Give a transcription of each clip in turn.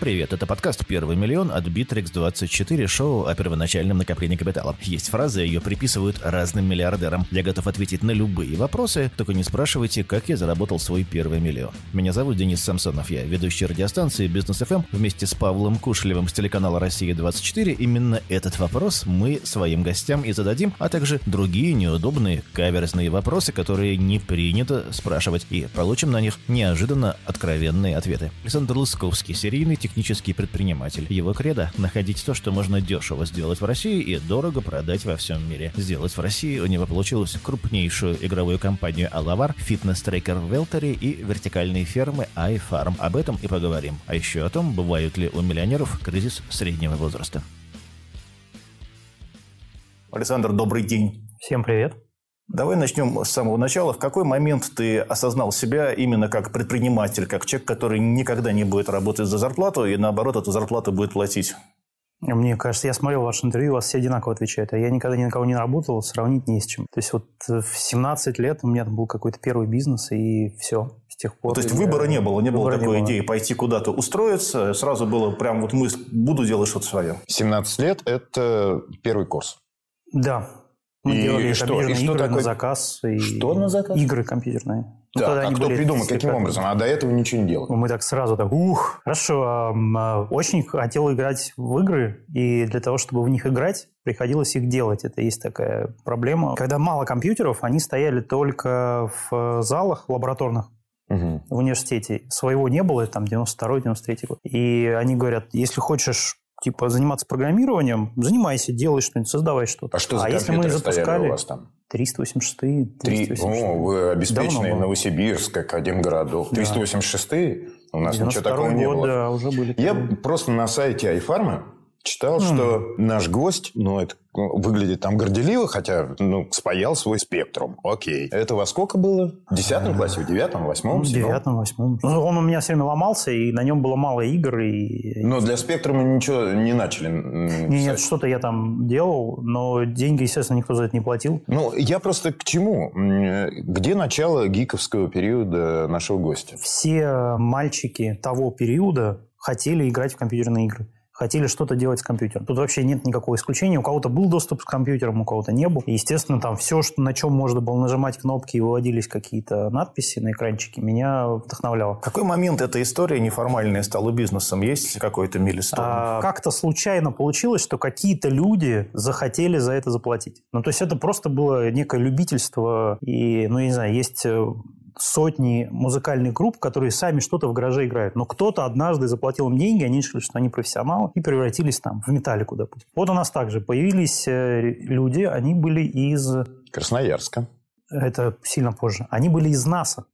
Привет, это подкаст «Первый миллион» от Bittrex24, шоу о первоначальном накоплении капитала. Есть фраза, ее приписывают разным миллиардерам. Я готов ответить на любые вопросы, только не спрашивайте, как я заработал свой первый миллион. Меня зовут Денис Самсонов, я ведущий радиостанции Бизнес ФМ вместе с Павлом Кушлевым с телеканала «Россия-24». Именно этот вопрос мы своим гостям и зададим, а также другие неудобные, каверзные вопросы, которые не принято спрашивать, и получим на них неожиданно откровенные ответы. Александр Лысковский, серийный технический предприниматель. Его кредо – находить то, что можно дешево сделать в России и дорого продать во всем мире. Сделать в России у него получилось крупнейшую игровую компанию Алавар, фитнес-трекер Велтери и вертикальные фермы iFarm. Об этом и поговорим. А еще о том, бывают ли у миллионеров кризис среднего возраста. Александр, добрый день. Всем привет. Давай начнем с самого начала. В какой момент ты осознал себя именно как предприниматель, как человек, который никогда не будет работать за зарплату и наоборот эту зарплату будет платить? Мне кажется, я смотрел ваше интервью, у вас все одинаково отвечают, а я никогда ни на кого не работал, сравнить не с чем. То есть вот в 17 лет у меня был какой-то первый бизнес, и все, с тех пор. Ну, то есть выбора не было, не было такой не идеи пойти куда-то устроиться, сразу было прям вот мысль, буду делать что-то свое. 17 лет – это первый курс. Да, мы и делали что, и что игры такое... на заказ. И что на заказ? Игры компьютерные. Ну, да, а кто придумал, каким образом? А до этого ничего не делал. Мы так сразу так, ух, хорошо. А, очень хотел играть в игры, и для того, чтобы в них играть, приходилось их делать. Это есть такая проблема. Когда мало компьютеров, они стояли только в залах лабораторных угу. в университете. Своего не было, там 92-93 год. И они говорят, если хочешь типа заниматься программированием, занимайся, делай что-нибудь, создавай что-то. А что за а если мы запускали у вас там? 386 3... О, вы обеспеченный Новосибирск, как один городок. 386 У нас ничего такого не было. Да, уже были. Я просто на сайте iFarma читал, mm. что наш гость, ну, это выглядит там горделиво, хотя, ну, спаял свой спектрум. Окей. Это во сколько было? В десятом классе, в девятом, восьмом? В девятом, восьмом. Ну, он у меня все время ломался, и на нем было мало игр. И... Но для спектрума ничего не начали Нет, нет что-то я там делал, но деньги, естественно, никто за это не платил. Ну, я просто к чему? Где начало гиковского периода нашего гостя? Все мальчики того периода хотели играть в компьютерные игры хотели что-то делать с компьютером. Тут вообще нет никакого исключения. У кого-то был доступ к компьютерам, у кого-то не был. И, естественно, там все, что, на чем можно было нажимать кнопки и выводились какие-то надписи на экранчике, меня вдохновляло. Какой момент эта история неформальная стала бизнесом? Есть какой-то милистон? А, как-то случайно получилось, что какие-то люди захотели за это заплатить. Ну, то есть это просто было некое любительство. И, ну, я не знаю, есть э, сотни музыкальных групп, которые сами что-то в гараже играют. Но кто-то однажды заплатил им деньги, они решили, что они профессионалы, и превратились там в металлику, допустим. Вот у нас также появились э, люди, они были из... Красноярска. Это сильно позже. Они были из НАСА.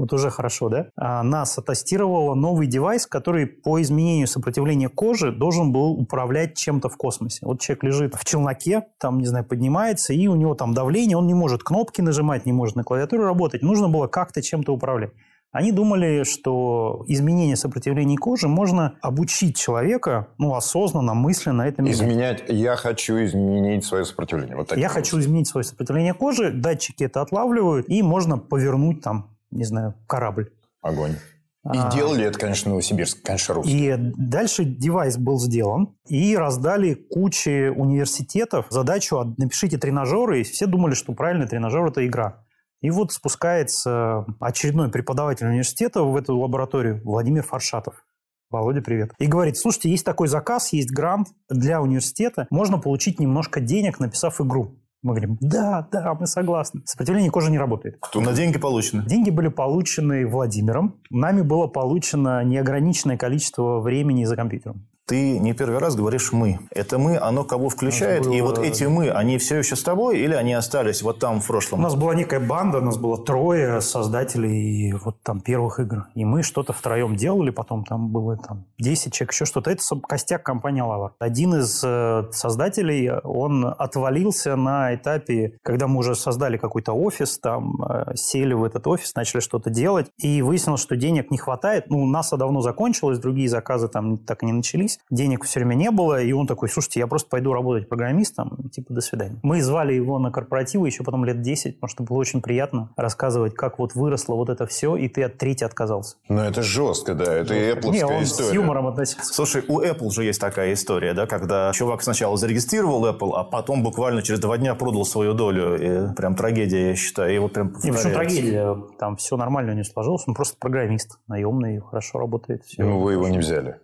Вот уже хорошо, да? А НАСА тестировала новый девайс, который по изменению сопротивления кожи должен был управлять чем-то в космосе. Вот человек лежит в челноке, там, не знаю, поднимается, и у него там давление, он не может кнопки нажимать, не может на клавиатуре работать. Нужно было как-то чем-то управлять. Они думали, что изменение сопротивления кожи можно обучить человека, ну, осознанно, мысленно это Изменять. Я хочу изменить свое сопротивление. Вот я хочу изменить свое сопротивление кожи, датчики это отлавливают, и можно повернуть там не знаю, корабль. Огонь. И а, делали это, конечно, Новосибирск, конечно, русские. И дальше девайс был сделан, и раздали куче университетов задачу «напишите тренажеры», и все думали, что правильный тренажер – это игра. И вот спускается очередной преподаватель университета в эту лабораторию, Владимир Фаршатов. Володя, привет. И говорит, слушайте, есть такой заказ, есть грант для университета, можно получить немножко денег, написав игру. Мы говорим, да, да, мы согласны. Сопротивление кожи не работает. Кто на деньги получены? Деньги были получены Владимиром. Нами было получено неограниченное количество времени за компьютером ты не первый раз говоришь «мы». Это «мы», оно кого включает? Было... И вот эти «мы», они все еще с тобой или они остались вот там в прошлом? У нас была некая банда, у нас было трое создателей вот там первых игр. И мы что-то втроем делали, потом там было там 10 человек, еще что-то. Это костяк компании «Лава». Один из э, создателей, он отвалился на этапе, когда мы уже создали какой-то офис, там э, сели в этот офис, начали что-то делать, и выяснилось, что денег не хватает. Ну, НАСА давно закончилось, другие заказы там так и не начались. Денег все время не было, и он такой, слушайте, я просто пойду работать программистом, типа, до свидания. Мы звали его на корпоративы еще потом лет 10, потому что было очень приятно рассказывать, как вот выросло вот это все, и ты от трети отказался. Ну, это жестко, да, это и Apple Не, он история. с юмором относился. Слушай, у Apple же есть такая история, да, когда чувак сначала зарегистрировал Apple, а потом буквально через два дня продал свою долю. И прям трагедия, я считаю. И вот прям Не, почему повторяется. трагедия? Там все нормально у него сложилось, он просто программист, наемный, хорошо работает. Все. Ну, вы его не взяли.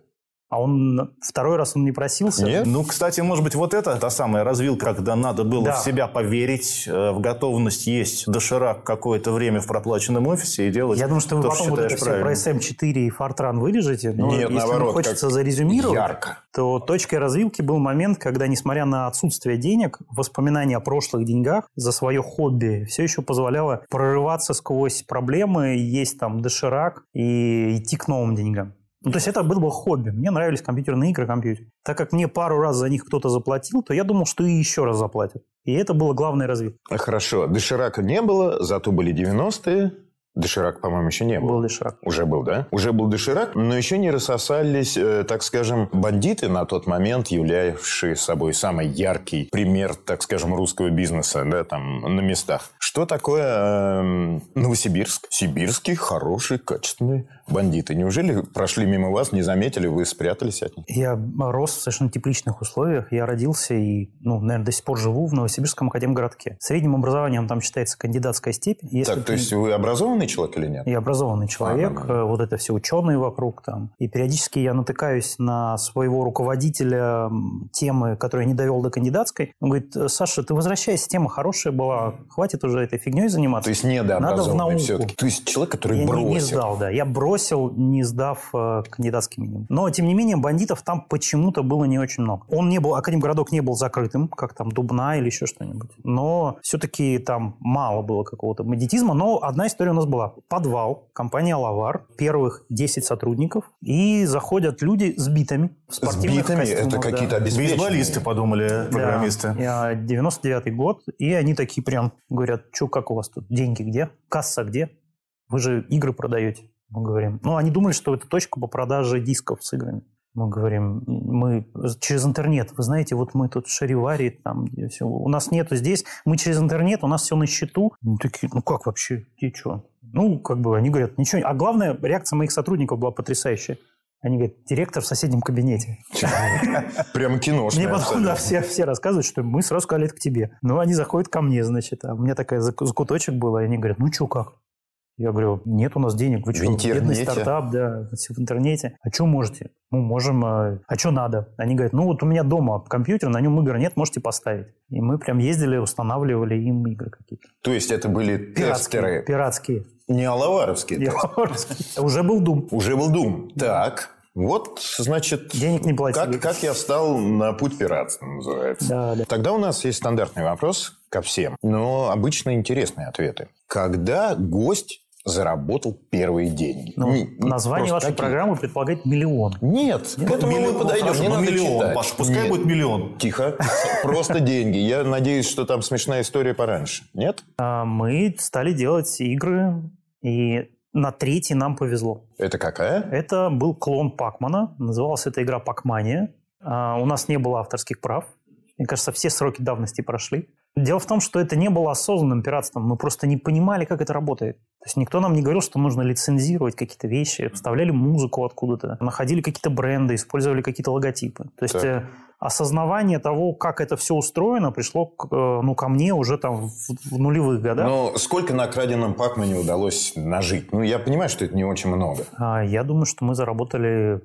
А он второй раз он не просился? Нет? Ну, кстати, может быть, вот это та самая развилка, когда надо было Да. в себя поверить, э, в готовность есть доширак какое-то время в проплаченном офисе и делать Я думаю, что вы то, потом вот считаешь это все про правильным. SM4 и Fortran вырежете, но Нет, если наоборот, вам хочется зарезюмировать, Ярко. то точкой развилки был момент, когда, несмотря на отсутствие денег, воспоминания о прошлых деньгах за свое хобби все еще позволяло прорываться сквозь проблемы, есть там доширак и идти к новым деньгам. Ну, то есть это было бы хобби. Мне нравились компьютерные игры, компьютер. Так как мне пару раз за них кто-то заплатил, то я думал, что и еще раз заплатят. И это было главной развилкой. Хорошо, доширака не было, зато были 90-е. Доширак, по-моему, еще не Был было. доширак. Уже был, да? Уже был доширак, но еще не рассосались, э, так скажем, бандиты на тот момент, являвшие собой самый яркий пример, так скажем, русского бизнеса, да, там, на местах. Что такое эм, Новосибирск? Сибирские, хорошие, качественные бандиты. Неужели прошли мимо вас, не заметили, вы спрятались от них? Я рос в совершенно тепличных условиях. Я родился и, ну, наверное, до сих пор живу в Новосибирском академгородке. Средним образованием там считается кандидатская степень. Если так, то ты- есть вы образованный человек или нет? Я образованный человек, нормально. э, вот это все ученые вокруг там. И периодически я натыкаюсь на своего руководителя темы, которую я не довел до кандидатской. Он говорит, Саша, ты возвращайся, тема хорошая была, хватит уже этой фигней заниматься. То есть Надо в недообразованный науку. все-таки. То есть человек, который я не- бросил. Не, сдал, да. Я бросил, не сдав э, кандидатский минимум. Но, тем не менее, бандитов там почему-то было не очень много. Он не был, Академгородок не был закрытым, как там Дубна или еще что-нибудь. Но все-таки там мало было какого-то бандитизма. Но одна история у нас была. Подвал, компания «Лавар», первых 10 сотрудников. И заходят люди с битами. В С битами? костюмах, Это да. какие-то обеспеченные? Бейсболисты, подумали программисты. Да, я 99-й год, и они такие прям говорят, что, как у вас тут, деньги где? Касса где? Вы же игры продаете. Мы говорим, ну, они думали, что это точка по продаже дисков с играми. Мы говорим, мы через интернет. Вы знаете, вот мы тут шаривари, там всё. У нас нету здесь. Мы через интернет, у нас все на счету. Ну, такие, ну как вообще? Ты что? Ну, как бы они говорят, ничего. А главное, реакция моих сотрудников была потрясающая. Они говорят, директор в соседнем кабинете. Прям киношная. Мне потом да, все, все рассказывают, что мы сразу сказали, это к тебе. Ну, они заходят ко мне, значит. А у меня такая зак- закуточек была, и они говорят, ну, что, как? Я говорю, нет у нас денег, вы что, бедный стартап, да, все в интернете. А что можете? Ну, можем, а а что надо? Они говорят, ну, вот у меня дома компьютер, на нем игр нет, можете поставить. И мы прям ездили, устанавливали им игры какие-то. То есть это были Пиратские. тестеры, Пиратские. не алаваровские. Я- тестеры. Уже был Дум. Уже был Дум. Так, вот, значит, Денег не платили. как, как я встал на путь пиратства, называется. Да, да. Тогда у нас есть стандартный вопрос ко всем, но обычно интересные ответы. Когда гость заработал первые деньги? Ну, Не- название вашей какие? программы предполагает миллион. Нет, к этому мы Миллион, подойдем. хорошо, Не надо миллион, читать. Паш, пускай Нет. будет миллион. Тихо. Просто деньги. Я надеюсь, что там смешная история пораньше. Нет? А Мы стали делать игры, и на третий нам повезло. Это какая? Это был клон Пакмана. Называлась эта игра Пакмания. А, У нас не было авторских прав. Мне кажется, все сроки давности прошли. Дело в том, что это не было осознанным пиратством. Мы просто не понимали, как это работает. То есть никто нам не говорил, что нужно лицензировать какие-то вещи. Вставляли музыку откуда-то, находили какие-то бренды, использовали какие-то логотипы. То есть Так. э, осознавание того, как это все устроено, пришло э, ну, ко мне уже там в, в нулевых годах. Но сколько на краденом Пакмане удалось нажить? Ну, я понимаю, что это не очень много. А, Я думаю, что мы заработали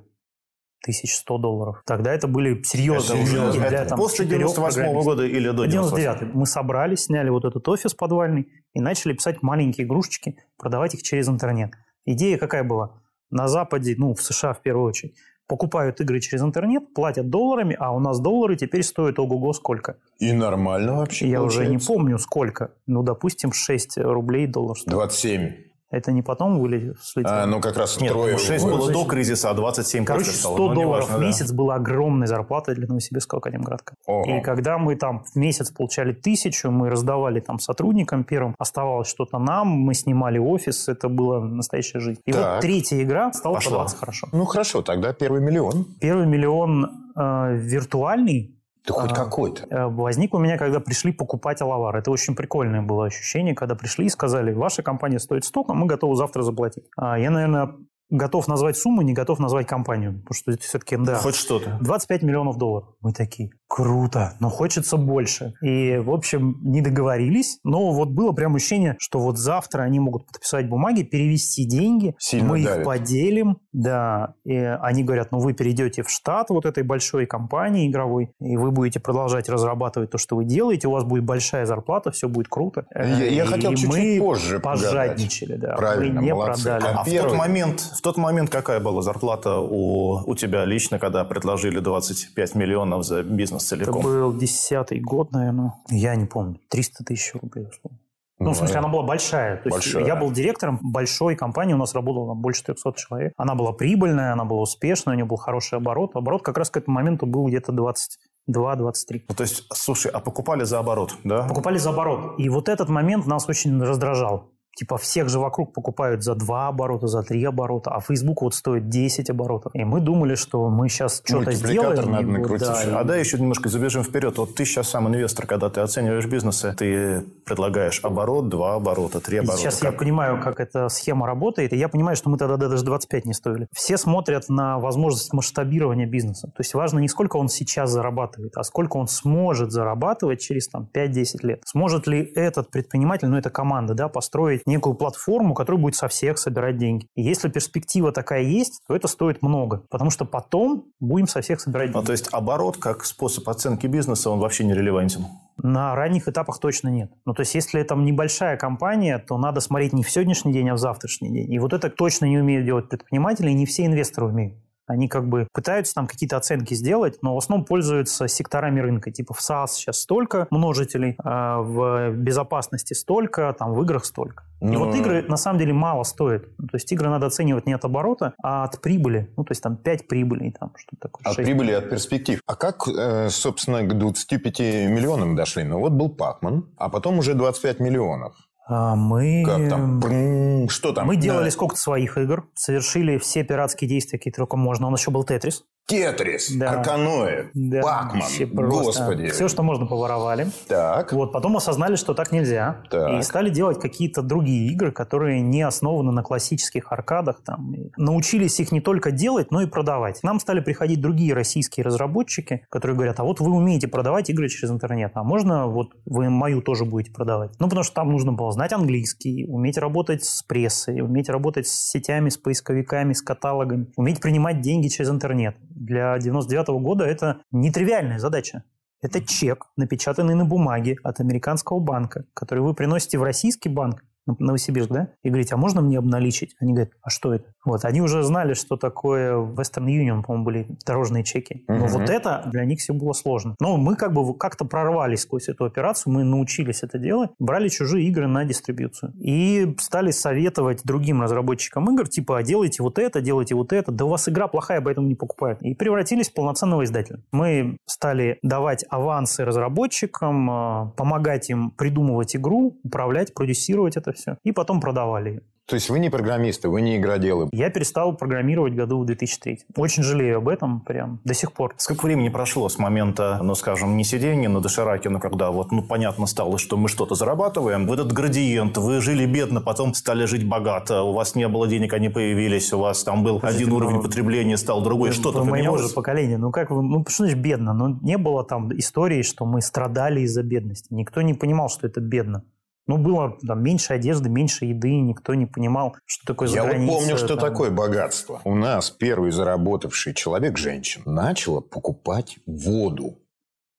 1100 долларов. Тогда это были серьезные деньги для Это там, после четырех 98 программистов. года или до 98 99 Мы собрались, сняли вот этот офис подвальный и начали писать маленькие игрушечки, продавать их через интернет. Идея какая была? На Западе, ну, в США в первую очередь, покупают игры через интернет, платят долларами, а у нас доллары теперь стоят ого-го сколько. И нормально вообще Я уже не получается. помню сколько. Ну, допустим, 6 рублей доллар стоит. 27. Это не потом вылетело? А, ну, как раз Нет, трое. 6 было до кризиса, а 27 Короче, после 100 стало. Ну, долларов неважно, в да. месяц была огромной зарплатой для Новосибирского академградка. Ого. И когда мы там в месяц получали тысячу, мы раздавали там сотрудникам первым, оставалось что-то нам, мы снимали офис, это была настоящая жизнь. И Так. вот третья игра стала Пошла. продаваться хорошо. Ну, хорошо, тогда первый миллион. Первый миллион э, виртуальный Да хоть А. какой-то. э, возник у меня, когда пришли покупать Алавар. Это очень прикольное было ощущение, когда пришли и сказали, ваша компания стоит столько, мы готовы завтра заплатить. А я, наверное, готов назвать сумму, не готов назвать компанию, потому что это все-таки НДА. Хоть что-то. 25 миллионов долларов. Мы такие, круто, но хочется больше. И, в общем, не договорились, но вот было прям ощущение, что вот завтра они могут подписать бумаги, перевести деньги, Сильно мы давит. их поделим, да, и они говорят, ну вы перейдете в штат вот этой большой компании игровой, и вы будете продолжать разрабатывать то, что вы делаете, у вас будет большая зарплата, все будет круто. Я- я И хотел чуть-чуть мы позже погадать. пожадничали, да. Правильно, мы не молодцы. продали. А А в Первый. тот, момент, в тот момент какая была зарплата у, у тебя лично, когда предложили 25 миллионов за бизнес Это целиком? был десятый год, наверное. Я не помню. 300 тысяч рублей, условно. Ну, в смысле, она была большая. То есть Большая. я был директором большой компании, у нас работало там больше 300 человек. Она была прибыльная, она была успешная, у нее был хороший оборот. Оборот как раз к этому моменту был где-то 22-23. Ну, то есть, слушай, а покупали за оборот, да? Покупали за оборот. И вот этот момент нас очень раздражал. Типа всех же вокруг покупают за 2 оборота, за 3 оборота, а Facebook вот стоит 10 оборотов. И мы думали, что мы сейчас что-то сделаем. надо и накрутить. да, и- А да, еще немножко забежим вперед. Вот ты сейчас сам инвестор, когда ты оцениваешь бизнесы, ты предлагаешь оборот, два оборота, три И оборота. Сейчас я Как- понимаю, как эта схема работает, и я понимаю, что мы тогда даже 25 не стоили. Все смотрят на возможность масштабирования бизнеса. То есть важно не сколько он сейчас зарабатывает, а сколько он сможет зарабатывать через там, 5-10 лет. Сможет ли этот предприниматель, ну это команда, да, построить некую платформу, которая будет со всех собирать деньги. И если перспектива такая есть, то это стоит много, потому что потом будем со всех собирать Ну, деньги. то есть оборот как способ оценки бизнеса, он вообще не релевантен. На ранних этапах точно нет. Ну, то есть, если это небольшая компания, то надо смотреть не в сегодняшний день, а в завтрашний день. И вот это точно не умеют делать предприниматели, и не все инвесторы умеют. Они как бы пытаются там какие-то оценки сделать, но в основном пользуются секторами рынка. Типа в SaaS сейчас столько множителей, а в безопасности столько, там в играх столько. И Ну, вот игры на самом деле мало стоят. Ну, то есть игры надо оценивать не от оборота, а от прибыли. Ну, то есть там 5 прибылей, там что-то такое. От прибыли, от перспектив. А как, э, собственно, к 25 миллионам дошли? Ну, вот был Пакман, а потом уже 25 миллионов. А мы... Как там? Что там? Мы делали Да. сколько-то своих игр, совершили все пиратские действия, какие только можно. У нас еще был Тетрис. Тетрис, Да. Арканоид, Да, Пакман, просто. господи. Все, что можно, поворовали. Так, Вот, потом осознали, что так нельзя. Так. И стали делать какие-то другие игры, которые не основаны на классических аркадах. Там. И научились их не только делать, но и продавать. Нам стали приходить другие российские разработчики, которые говорят, а вот вы умеете продавать игры через интернет, а можно вот вы мою тоже будете продавать? Ну, потому что там нужно было знать английский, уметь работать с прессой, уметь работать с сетями, с поисковиками, с каталогами, уметь принимать деньги через интернет. Для 99 года это нетривиальная задача. Это чек, напечатанный на бумаге от американского банка, который вы приносите в российский банк, Новосибирск, да, и говорите, а можно мне обналичить? Они говорят, а что это? Вот, они уже знали, что такое Western Union, по-моему, были дорожные чеки. Но Мгм. вот это для них все было сложно. Но мы как бы как-то прорвались сквозь эту операцию, мы научились это делать, брали чужие игры на дистрибьюцию. И стали советовать другим разработчикам игр, типа, а делайте вот это, делайте вот это, да у вас игра плохая, поэтому не покупают. И превратились в полноценного издателя. Мы стали давать авансы разработчикам, э, помогать им придумывать игру, управлять, продюсировать это все, и потом продавали ее. то есть вы не программисты, вы не игроделы. Я перестал программировать году в 2003. Очень жалею об этом прям до сих пор. Сколько времени прошло с момента, ну, скажем, не сидения на дошираке, но когда вот, ну, понятно стало, что мы что-то зарабатываем, в этот градиент, вы жили бедно, потом стали жить богато, у вас не было денег, они появились, у вас там был Подождите, один уровень потребления, стал другой, что-то моего поменялось? же поколения. Ну как вы, ну что значит бедно? Ну не было там истории, что мы страдали из-за бедности. Никто не понимал, что это бедно. Ну, было там меньше одежды, меньше еды, никто не понимал, что такое Я вот помню, что там. такое богатство. У нас первый заработавший человек, женщина, начала покупать воду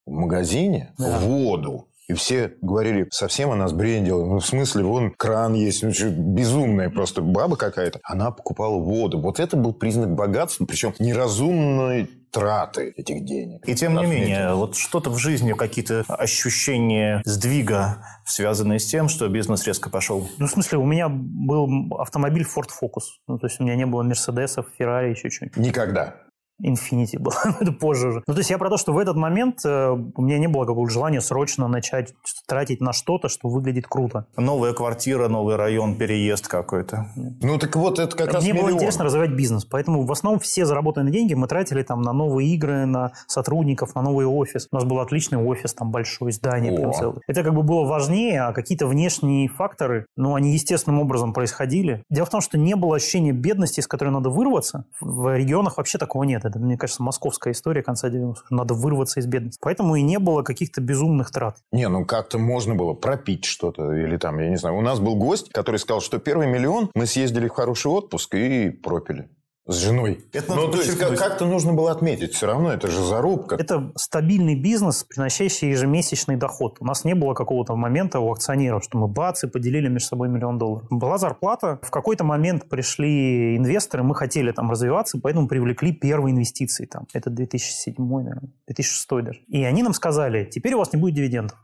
в магазине. Да. Воду. И все говорили, совсем она сбрендила. Ну, в смысле, вон кран есть. Ну, что, безумная просто баба какая-то. Она покупала воду. Вот это был признак богатства, причем неразумной траты этих денег. И тем не менее, вот что-то в жизни, какие-то ощущения сдвига, связанные с тем, что бизнес резко пошел? Ну, в смысле, у меня был автомобиль Ford Focus. Ну, то есть у меня не было Мерседесов, Феррари, еще что-нибудь. Никогда. Infinity был, это позже уже. Ну, то есть я про то, что в этот момент э, у меня не было какого-то желания срочно начать тратить на что-то, что выглядит круто. Новая квартира, новый район, переезд какой-то. Ну, так вот, это как раз Мне было миллион. интересно развивать бизнес, поэтому в основном все заработанные деньги мы тратили там на новые игры, на сотрудников, на новый офис. У нас был отличный офис, там большое здание О. прям целое. Это как бы было важнее, а какие-то внешние факторы, ну, они естественным образом происходили. Дело в том, что не было ощущения бедности, из которой надо вырваться. В регионах вообще такого нет. Это, мне кажется, московская история конца 90-х. Надо вырваться из бедности. Поэтому и не было каких-то безумных трат. Не, ну как-то можно было пропить что-то или там, я не знаю. У нас был гость, который сказал, что первый миллион мы съездили в хороший отпуск и пропили. С женой. Это ну, надо то есть, как- как-то нужно было отметить. Все равно это же зарубка. Это стабильный бизнес, приносящий ежемесячный доход. У нас не было какого-то момента у акционеров, что мы бац и поделили между собой миллион долларов. Была зарплата. В какой-то момент пришли инвесторы, мы хотели там развиваться, поэтому привлекли первые инвестиции. Там. Это 2007, наверное, 2006 даже. И они нам сказали, теперь у вас не будет дивидендов.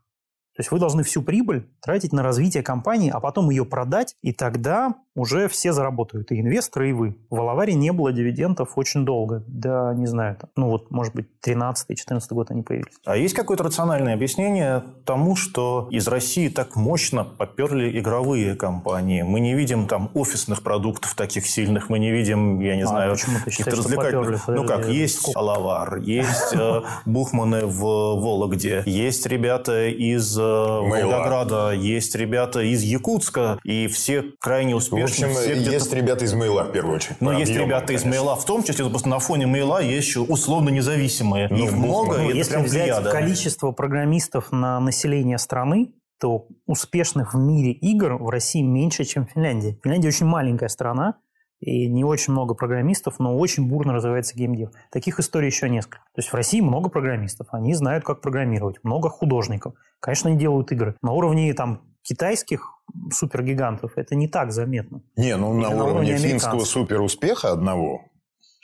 То есть вы должны всю прибыль тратить на развитие компании, а потом ее продать, и тогда уже все заработают, и инвесторы, и вы. В Алаваре не было дивидендов очень долго, да, не знаю, там, ну вот, может быть, 13-14 год они появились. А есть какое-то рациональное объяснение тому, что из России так мощно поперли игровые компании? Мы не видим там офисных продуктов таких сильных, мы не видим, я не А знаю, каких-то развлекательных. поперли? Ну как, есть сколько? Алавар, есть э, Бухманы в Вологде, есть ребята из Волгограда, есть ребята из Якутска, и все крайне В успешны. общем, есть ребята из Мейла, в первую очередь. но По есть ребята из конечно. Мейла, в том числе, просто на фоне Мейла есть еще условно независимые. Ну, Их в много, Бухмане. и это Если прям взять взгляда. количество программистов на население страны, то успешных в мире игр в России меньше, чем в Финляндии. Финляндия очень маленькая страна, и не очень много программистов, но очень бурно развивается геймдев. Таких историй еще несколько. То есть в России много программистов, они знают, как программировать, много художников. Конечно, они делают игры. На уровне там китайских супергигантов это не так заметно. Не, ну на на уровне уровне финского суперуспеха одного.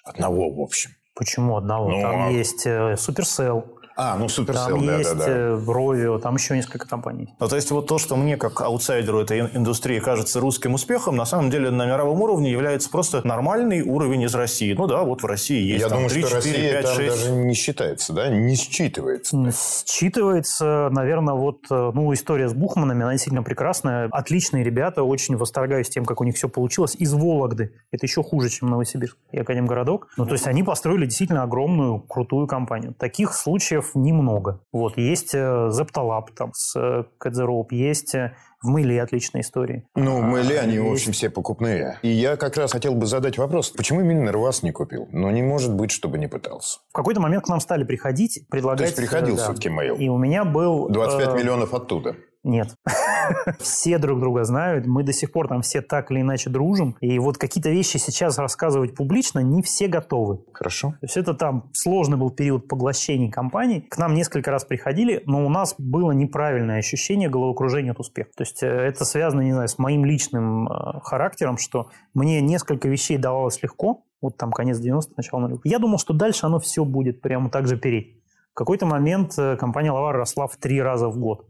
Одного, в общем. Почему одного? Ну, там а- есть э, Supercell, А, ну там Supercell, да, есть да, да. э, Rovio, там еще несколько компаний. Ну, то есть вот то, что мне как аутсайдеру этой ин- индустрии кажется русским успехом, на самом деле на мировом уровне является просто нормальный уровень из России. Ну да, вот в России есть Я там думаю, 3, что 4, Россия 5, там 6. даже не считается, да? Не считывается. Считывается, наверное, вот, э, ну, история с Бухманами, она действительно прекрасная. Отличные ребята, очень восторгаюсь тем, как у них все получилось. Из Вологды. Это еще хуже, чем Новосибирск и Академгородок. Ну, то есть они построили действительно огромную, крутую компанию. Таких случаев немного. Вот, есть э, Zeptalab там с э, Кадзероп, есть э, в Мыле отличные истории. Ну, А, мы они, в есть- общем, все покупные. И я как раз хотел бы задать вопрос, почему Мильнер вас не купил? Но не может быть, чтобы не пытался. В какой-то момент к нам стали приходить, предлагать... То есть приходил э, да. все-таки mail. И у меня был... 25 э, миллионов оттуда. Нет. Все друг друга знают, мы до сих пор там все так или иначе дружим. И вот какие-то вещи сейчас рассказывать публично не все готовы. Хорошо. То есть это там сложный был период поглощений компаний. К нам несколько раз приходили, но у нас было неправильное ощущение головокружения от успеха. То есть э, это связано, не знаю, с моим личным э, характером, что мне несколько вещей давалось легко, вот там конец 90-х, начало нулевых. Я думал, что дальше оно все будет прямо так же переть. В какой-то момент э, компания Лавар росла в три раза в год.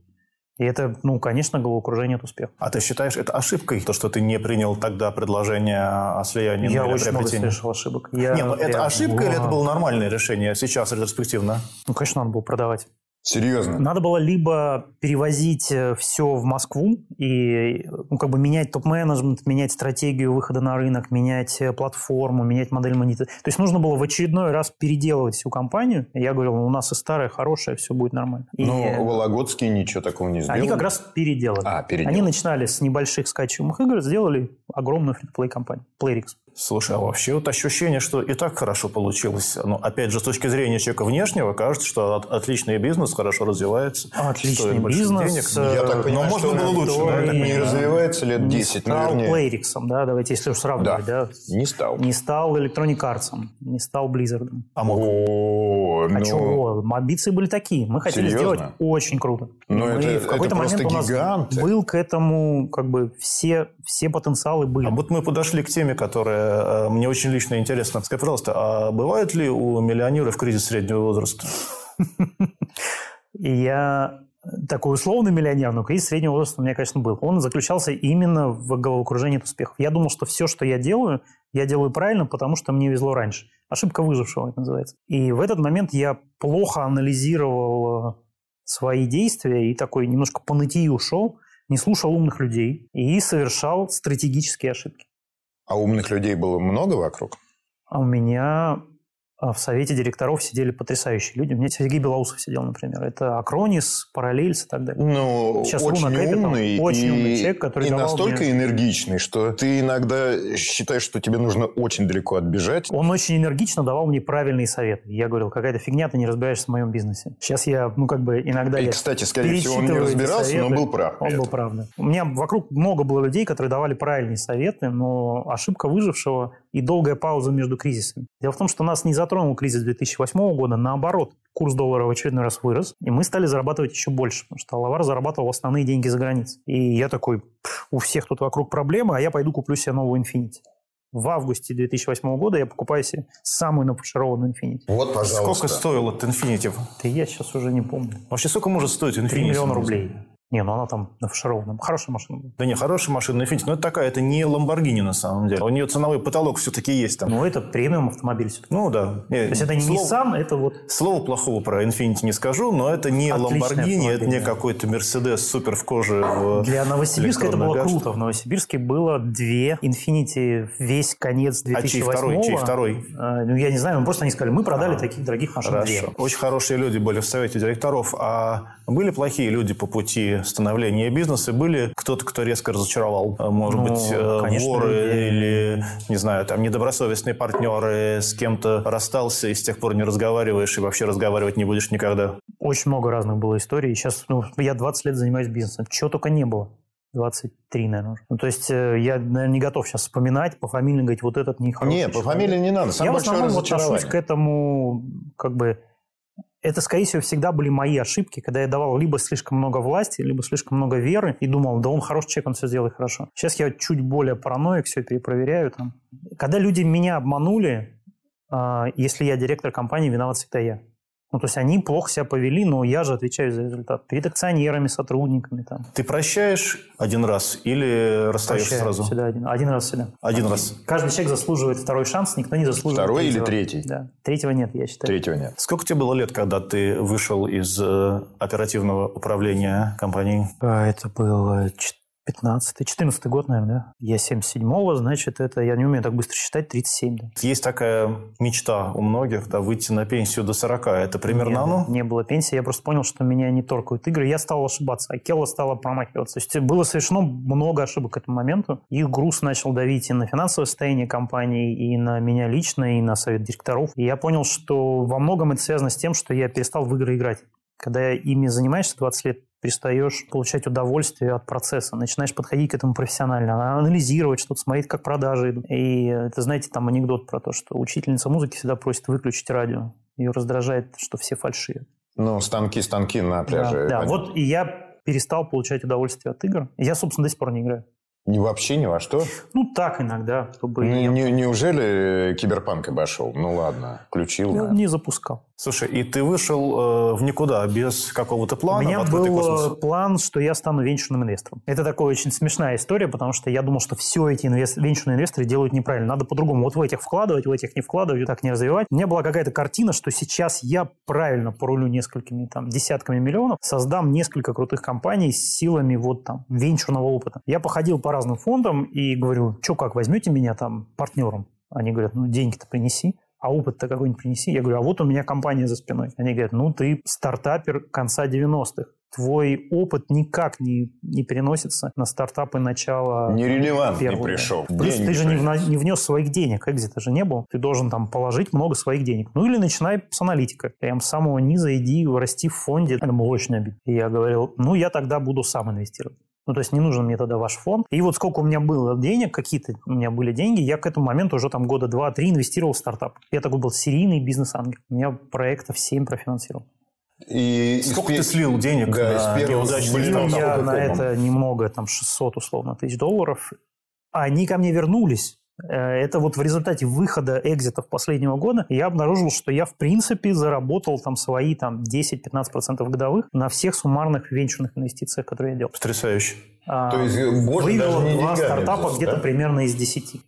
И это, ну, конечно, головокружение от успеха. А ты считаешь это ошибкой, то, что ты не принял тогда предложение о слиянии Я очень много совершил ошибок. Я Не, ну это прям, ошибка или это было нормальное решение сейчас ретроспективно? Ну, конечно, надо было продавать. Серьезно? Надо было либо перевозить все в Москву и ну, как бы менять топ-менеджмент, менять стратегию выхода на рынок, менять э, платформу, менять модель монетизации. То есть нужно было в очередной раз переделывать всю компанию. Я говорил, «Ну, у нас и старая, хорошая, все будет нормально. И Ну, Вологодские ничего такого не сделали. они как раз переделали. А, переделали. Они начинали с небольших скачиваемых игр, сделали огромную фри-плей компанию. Playrix. Слушай, а вообще вот ощущение, что и так хорошо получилось. Ну, опять же, с точки зрения человека внешнего, кажется, что от, отличный бизнес хорошо развивается. Отличный бизнес. Денег. Я так понимаю, Но что можно было лучше. Да, не да. развивается лет 10, не стал наверное. Playrix, да, давайте, если уж сравнивать. Да. да. Не стал. Не стал Electronic Arts, не стал Blizzard. А мог? О, а ну... чего? Амбиции были такие. Мы хотели Серьезно? сделать очень круто. Но Мы это, в какой-то момент у нас гиганты. был к этому, как бы, все, все потенциалы были. А вот мы подошли к теме, которая э, мне очень лично интересна. Скажи, пожалуйста, а бывает ли у миллионеров кризис среднего возраста? Я такой условный миллионер, но кризис среднего возраста у меня, конечно, был. Он заключался именно в головокружении от успехов. Я думал, что все, что я делаю, я делаю правильно, потому что мне везло раньше. Ошибка выжившего, это называется. И в этот момент я плохо анализировал свои действия и такой немножко по нытию ушел, не слушал умных людей и совершал стратегические ошибки. А умных людей было много вокруг? А у меня в совете директоров сидели потрясающие люди. У меня Сергей Белоусов сидел, например. Это Акронис, Параллельс и так далее. Ну, Сейчас очень умный. Очень и, умный человек, который И настолько мне... энергичный, что ты иногда считаешь, что тебе нужно очень далеко отбежать. Он очень энергично давал мне правильные советы. Я говорил, какая-то фигня, ты не разбираешься в моем бизнесе. Сейчас я, ну, как бы иногда... И, кстати, скорее всего, он не разбирался, советы. но был прав. Он был прав, да. У меня вокруг много было людей, которые давали правильные советы, но ошибка выжившего и долгая пауза между кризисами. Дело в том, что нас не затронул кризис 2008 года, наоборот, курс доллара в очередной раз вырос, и мы стали зарабатывать еще больше, потому что Алавар зарабатывал основные деньги за границей. И я такой, у всех тут вокруг проблемы, а я пойду куплю себе новую Infinity. В августе 2008 года я покупаю себе самую нафаршированную Infinity. Вот, пожалуйста. Сколько стоил этот Infinity? Да я сейчас уже не помню. Вообще, сколько может стоить Infinity? 3 миллиона рублей. Не, ну она там нафарширована. Хорошая машина. Да не, хорошая машина Infiniti. Но это такая, это не Lamborghini на самом деле. У нее ценовой потолок все-таки есть там. Ну, это премиум автомобиль все-таки. Ну, да. То есть это не Слово... Nissan, это вот... Слова плохого про Infiniti не скажу, но это не Lamborghini, это не какой-то Mercedes супер в коже. В Для Новосибирска это было газ. круто. В Новосибирске было две Infiniti весь конец 2008 А чей второй? Чей второй? А, ну, я не знаю, ну, просто они сказали, мы продали а, таких дорогих машин Хорошо. Две. Очень хорошие люди были в совете директоров. А были плохие люди по пути становления бизнеса, были кто-то, кто резко разочаровал. Э, может ну, быть, э, конечно, воры я... или, не знаю, там недобросовестные партнеры, с кем-то расстался и с тех пор не разговариваешь и вообще разговаривать не будешь никогда. Очень много разных было историй. Сейчас, ну, я 20 лет занимаюсь бизнесом. Чего только не было. 23, наверное. Ну, то есть э, я, наверное, не готов сейчас вспоминать, по фамилии говорить, вот этот нехороший. Нет, по фамилии не надо. Самое я в основном отношусь к этому как бы это, скорее всего, всегда были мои ошибки, когда я давал либо слишком много власти, либо слишком много веры и думал, да он хороший человек, он все сделает хорошо. Сейчас я чуть более параноик, все перепроверяю. Там. Когда люди меня обманули, а, если я директор компании, виноват всегда я. Ну, то есть они плохо себя повели, но я же отвечаю за результат. Перед акционерами, сотрудниками. Там. Ты прощаешь один раз или расстаешься Прощаю сразу? Всегда один. Один раз всегда. Один раз. Каждый человек заслуживает второй шанс, никто не заслуживает Второй третьего. или третий? Да. Третьего нет, я считаю. Третьего нет. Сколько тебе было лет, когда ты вышел из э, оперативного управления компанией? А, это было 15 14 год, наверное, да? Я 77-го, значит, это, я не умею так быстро считать, 37, да. Есть такая мечта у многих, да, выйти на пенсию до 40. Это примерно оно? Не было пенсии, я просто понял, что меня не торкают игры. Я стал ошибаться, а Келла стала промахиваться. То есть было совершено много ошибок к этому моменту. Их груз начал давить и на финансовое состояние компании, и на меня лично, и на совет директоров. И я понял, что во многом это связано с тем, что я перестал в игры играть. Когда ими занимаешься 20 лет, перестаешь получать удовольствие от процесса, начинаешь подходить к этому профессионально, анализировать что-то, смотреть, как продажи идут. И это, знаете, там анекдот про то, что учительница музыки всегда просит выключить радио. Ее раздражает, что все фальшивят. Ну, станки-станки на пляже. Да, да. вот и я перестал получать удовольствие от игр. Я, собственно, до сих пор не играю. Ни вообще ни во что? Ну, так иногда. Чтобы не, не, неужели киберпанк обошел? Ну, ладно, включил. Я не запускал. Слушай, и ты вышел э, в никуда без какого-то плана? У меня был космос? план, что я стану венчурным инвестором. Это такая очень смешная история, потому что я думал, что все эти инвест... венчурные инвесторы делают неправильно. Надо по-другому. Вот в этих вкладывать, в этих не вкладывать, так не развивать. У меня была какая-то картина, что сейчас я правильно порулю несколькими там десятками миллионов, создам несколько крутых компаний с силами вот там венчурного опыта. Я походил по разным фондам и говорю, что как, возьмете меня там партнером? Они говорят, ну деньги-то принеси а опыт-то какой-нибудь принеси. Я говорю, а вот у меня компания за спиной. Они говорят, ну ты стартапер конца 90-х твой опыт никак не, не переносится на стартапы начала Нерелевантный первого. пришел. Плюс ты же не, вна- не внес своих денег, экзита же не был. Ты должен там положить много своих денег. Ну или начинай с аналитика. Прям с самого низа иди расти в фонде. Это было очень обидно. И я говорил, ну я тогда буду сам инвестировать. Ну, то есть не нужен мне тогда ваш фонд. И вот сколько у меня было денег, какие-то у меня были деньги, я к этому моменту уже там года два-три инвестировал в стартап. Я такой был серийный бизнес-ангел. У меня проектов 7 профинансировал. И Сколько пе- ты слил денег Да, на неудачный Слил я на это немного, там 600 условно тысяч долларов. А Они ко мне вернулись. Э, Это вот в результате выхода экзитов последнего года я обнаружил, что я в принципе заработал там свои там 10-15% годовых на всех суммарных венчурных инвестициях, которые я делал. Потрясающе. А, То есть, боже, Выиграл даже не два стартапа взял, где-то да? примерно из 10.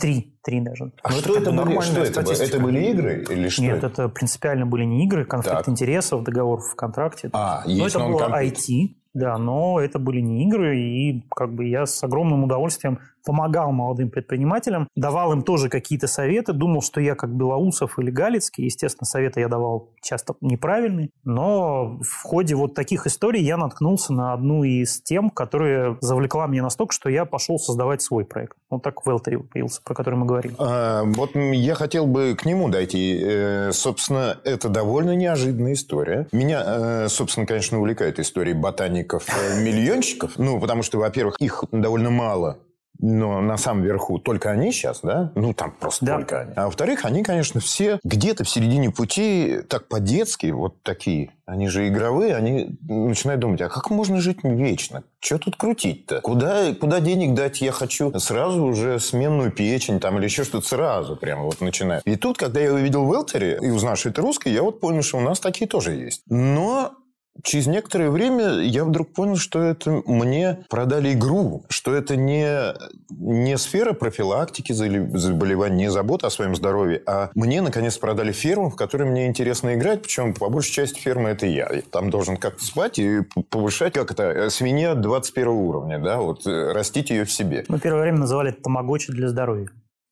Три. Три даже. А Ну, что это это, были? Что это, это были игры или что? Нет, это принципиально были не игры, конфликт Так. интересов, договор в контракте. А, Но есть это было. IT, да, но это были не игры, и как бы я с огромным удовольствием помогал молодым предпринимателям, давал им тоже какие-то советы, думал, что я как Белоусов или Галицкий, естественно, советы я давал часто неправильные, но в ходе вот таких историй я наткнулся на одну из тем, которая завлекла меня настолько, что я пошел создавать свой проект. Вот так Велтери появился, про который мы говорили. А, вот я хотел бы к нему дойти. Э, собственно, это довольно неожиданная история. Меня, э, собственно, конечно, увлекает история ботаников-миллионщиков. Ну, потому что, во-первых, их довольно мало. Но на самом верху только они сейчас, да? Ну, там просто Да. только они. А во-вторых, они, конечно, все где-то в середине пути так по-детски, вот такие. Они же игровые, они начинают думать, а как можно жить вечно? Что тут крутить-то? Куда, куда денег дать я хочу? Сразу уже сменную печень там или еще что-то сразу прямо вот начинаю. И тут, когда я увидел Велтери и узнал, что это русский, я вот понял, что у нас такие тоже есть. Но Через некоторое время я вдруг понял, что это мне продали игру, что это не, не сфера профилактики за- заболеваний, не забота о своем здоровье, а мне, наконец, продали ферму, в которой мне интересно играть, причем по большей части фермы это я. Я там должен как-то спать и повышать, как это, э, свинья 21 уровня, да, вот э, растить ее в себе. Мы первое время называли это тамагочи для здоровья.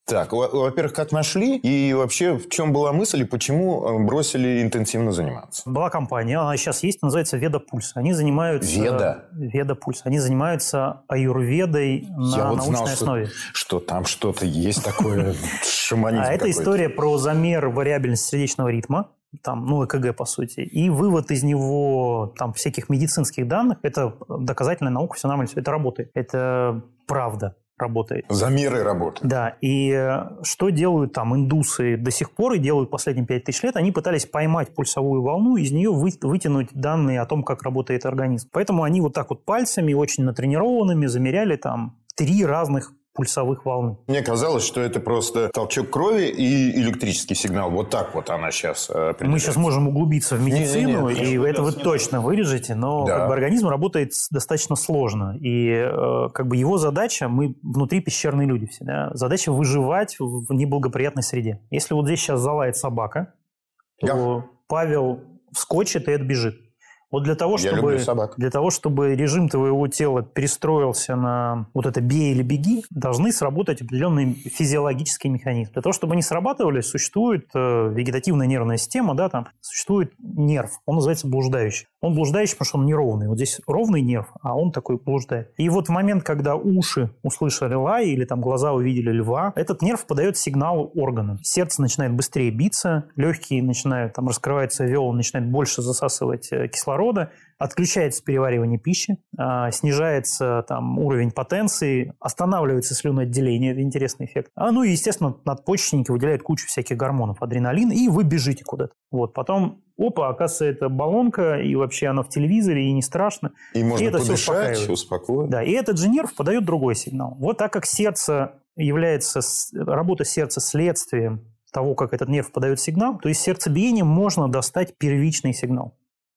Так, во- во-первых, как нашли и вообще в чем была мысль и почему э, бросили интенсивно заниматься? Была компания, она сейчас есть, называется Веда Пульс. Они занимаются... Веда? Веда Пульс. Они занимаются аюрведой на Я вот научной знал, что- основе. Что там что-то есть такое шаманизм А это история про замер вариабельности сердечного ритма, там, ну, ЭКГ, по сути, и вывод из него там всяких медицинских данных. Это доказательная наука, все нормально, всё это работает. Это правда работает. Замеры работы. Да, и э, что делают там индусы до сих пор и делают последние 5000 лет? Они пытались поймать пульсовую волну, из нее вы- вытянуть данные о том, как работает организм. Поэтому они вот так вот пальцами, очень натренированными, замеряли там три разных пульсовых волны. Мне казалось, что это просто толчок крови и электрический сигнал. Вот так вот она сейчас Мы сейчас можем углубиться в медицину, Не-не-не, и это вы точно вырежете, но Да. как бы организм работает достаточно сложно. И э, как бы его задача, мы внутри пещерные люди все, да, задача выживать в неблагоприятной среде. Если вот здесь сейчас залает собака, то Павел вскочит и отбежит. Вот для того, Я чтобы, для того, чтобы режим твоего тела перестроился на вот это «бей или беги», должны сработать определенные физиологические механизмы. Для того, чтобы они срабатывали, существует э, вегетативная нервная система, да, там существует нерв, он называется блуждающий. Он блуждающий, потому что он неровный. Вот здесь ровный нерв, а он такой блуждает. И вот в момент, когда уши услышали лай или там глаза увидели льва, этот нерв подает сигнал органам. Сердце начинает быстрее биться, легкие начинают там раскрывается вел, начинает больше засасывать э, кислорода, отключается переваривание пищи, а, снижается там уровень потенции, останавливается слюноотделение, это интересный эффект. А, ну и, естественно, надпочечники выделяют кучу всяких гормонов, адреналин, и вы бежите куда-то. Вот, потом, опа, оказывается, это баллонка, и вообще она в телевизоре, и не страшно. И можно это всё подышать, успокаивает. успокоить. Да, и этот же нерв подает другой сигнал. Вот так как сердце является, работа сердца следствием того, как этот нерв подает сигнал, то из сердцебиения можно достать первичный сигнал.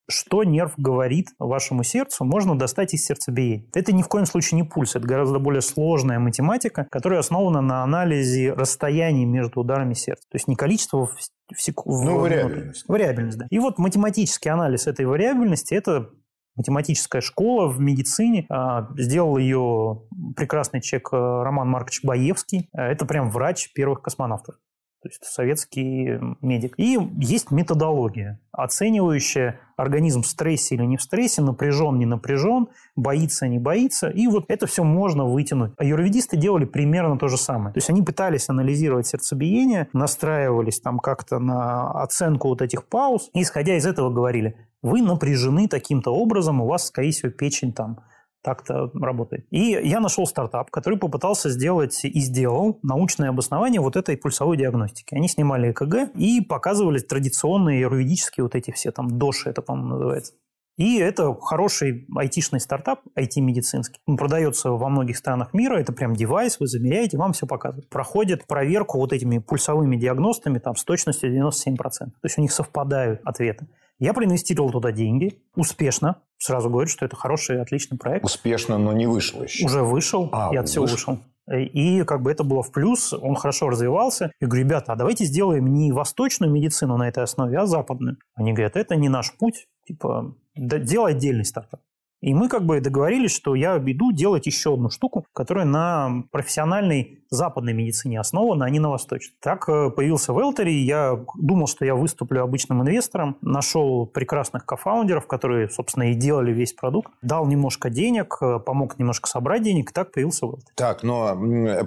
Что нерв говорит вашему сердцу, можно достать из сердцебиения. Это ни в коем случае не пульс, это гораздо более сложная математика, которая основана на анализе расстояний между ударами сердца. То есть не количество в, в сек- в Ну, вариабельность. Вариабельность, да. И вот математический анализ этой вариабельности – это математическая школа в медицине. А, Сделал ее прекрасный человек э, Роман Маркович Баевский. Э, Это прям врач первых космонавтов. То есть советский медик. И есть методология, оценивающая организм в стрессе или не в стрессе, напряжен, не напряжен, боится, не боится. И вот это все можно вытянуть. А юрведисты делали примерно то же самое. То есть они пытались анализировать сердцебиение, настраивались там как-то на оценку вот этих пауз, и исходя из этого говорили, вы напряжены таким-то образом, у вас, скорее всего, печень там так-то работает. И я нашел стартап, который попытался сделать и сделал научное обоснование вот этой пульсовой диагностики. Они снимали ЭКГ и показывали традиционные юридические вот эти все там доши, это, по-моему, называется. И это хороший айтишный стартап, IT-медицинский. Он продается во многих странах мира. Это прям девайс, вы замеряете, вам все показывают. Проходит проверку вот этими пульсовыми диагностами там, с точностью 97%. То есть у них совпадают ответы. Я проинвестировал туда деньги успешно. Сразу говорю, что это хороший, отличный проект. Успешно, но не вышел еще. Уже вышел, а, я от всего вышел. И как бы это было в плюс, он хорошо развивался. Я говорю, ребята, а давайте сделаем не восточную медицину на этой основе, а западную. Они говорят, это не наш путь, типа, да, делай отдельный стартап. И мы как бы договорились, что я иду делать еще одну штуку, которая на профессиональной западной медицине основана, а не на восточной. Так э, появился Велтери, я думал, что я выступлю обычным инвестором, нашел прекрасных кофаундеров, которые, собственно, и делали весь продукт, дал немножко денег, э, помог немножко собрать денег, и так появился Велтери. Так, но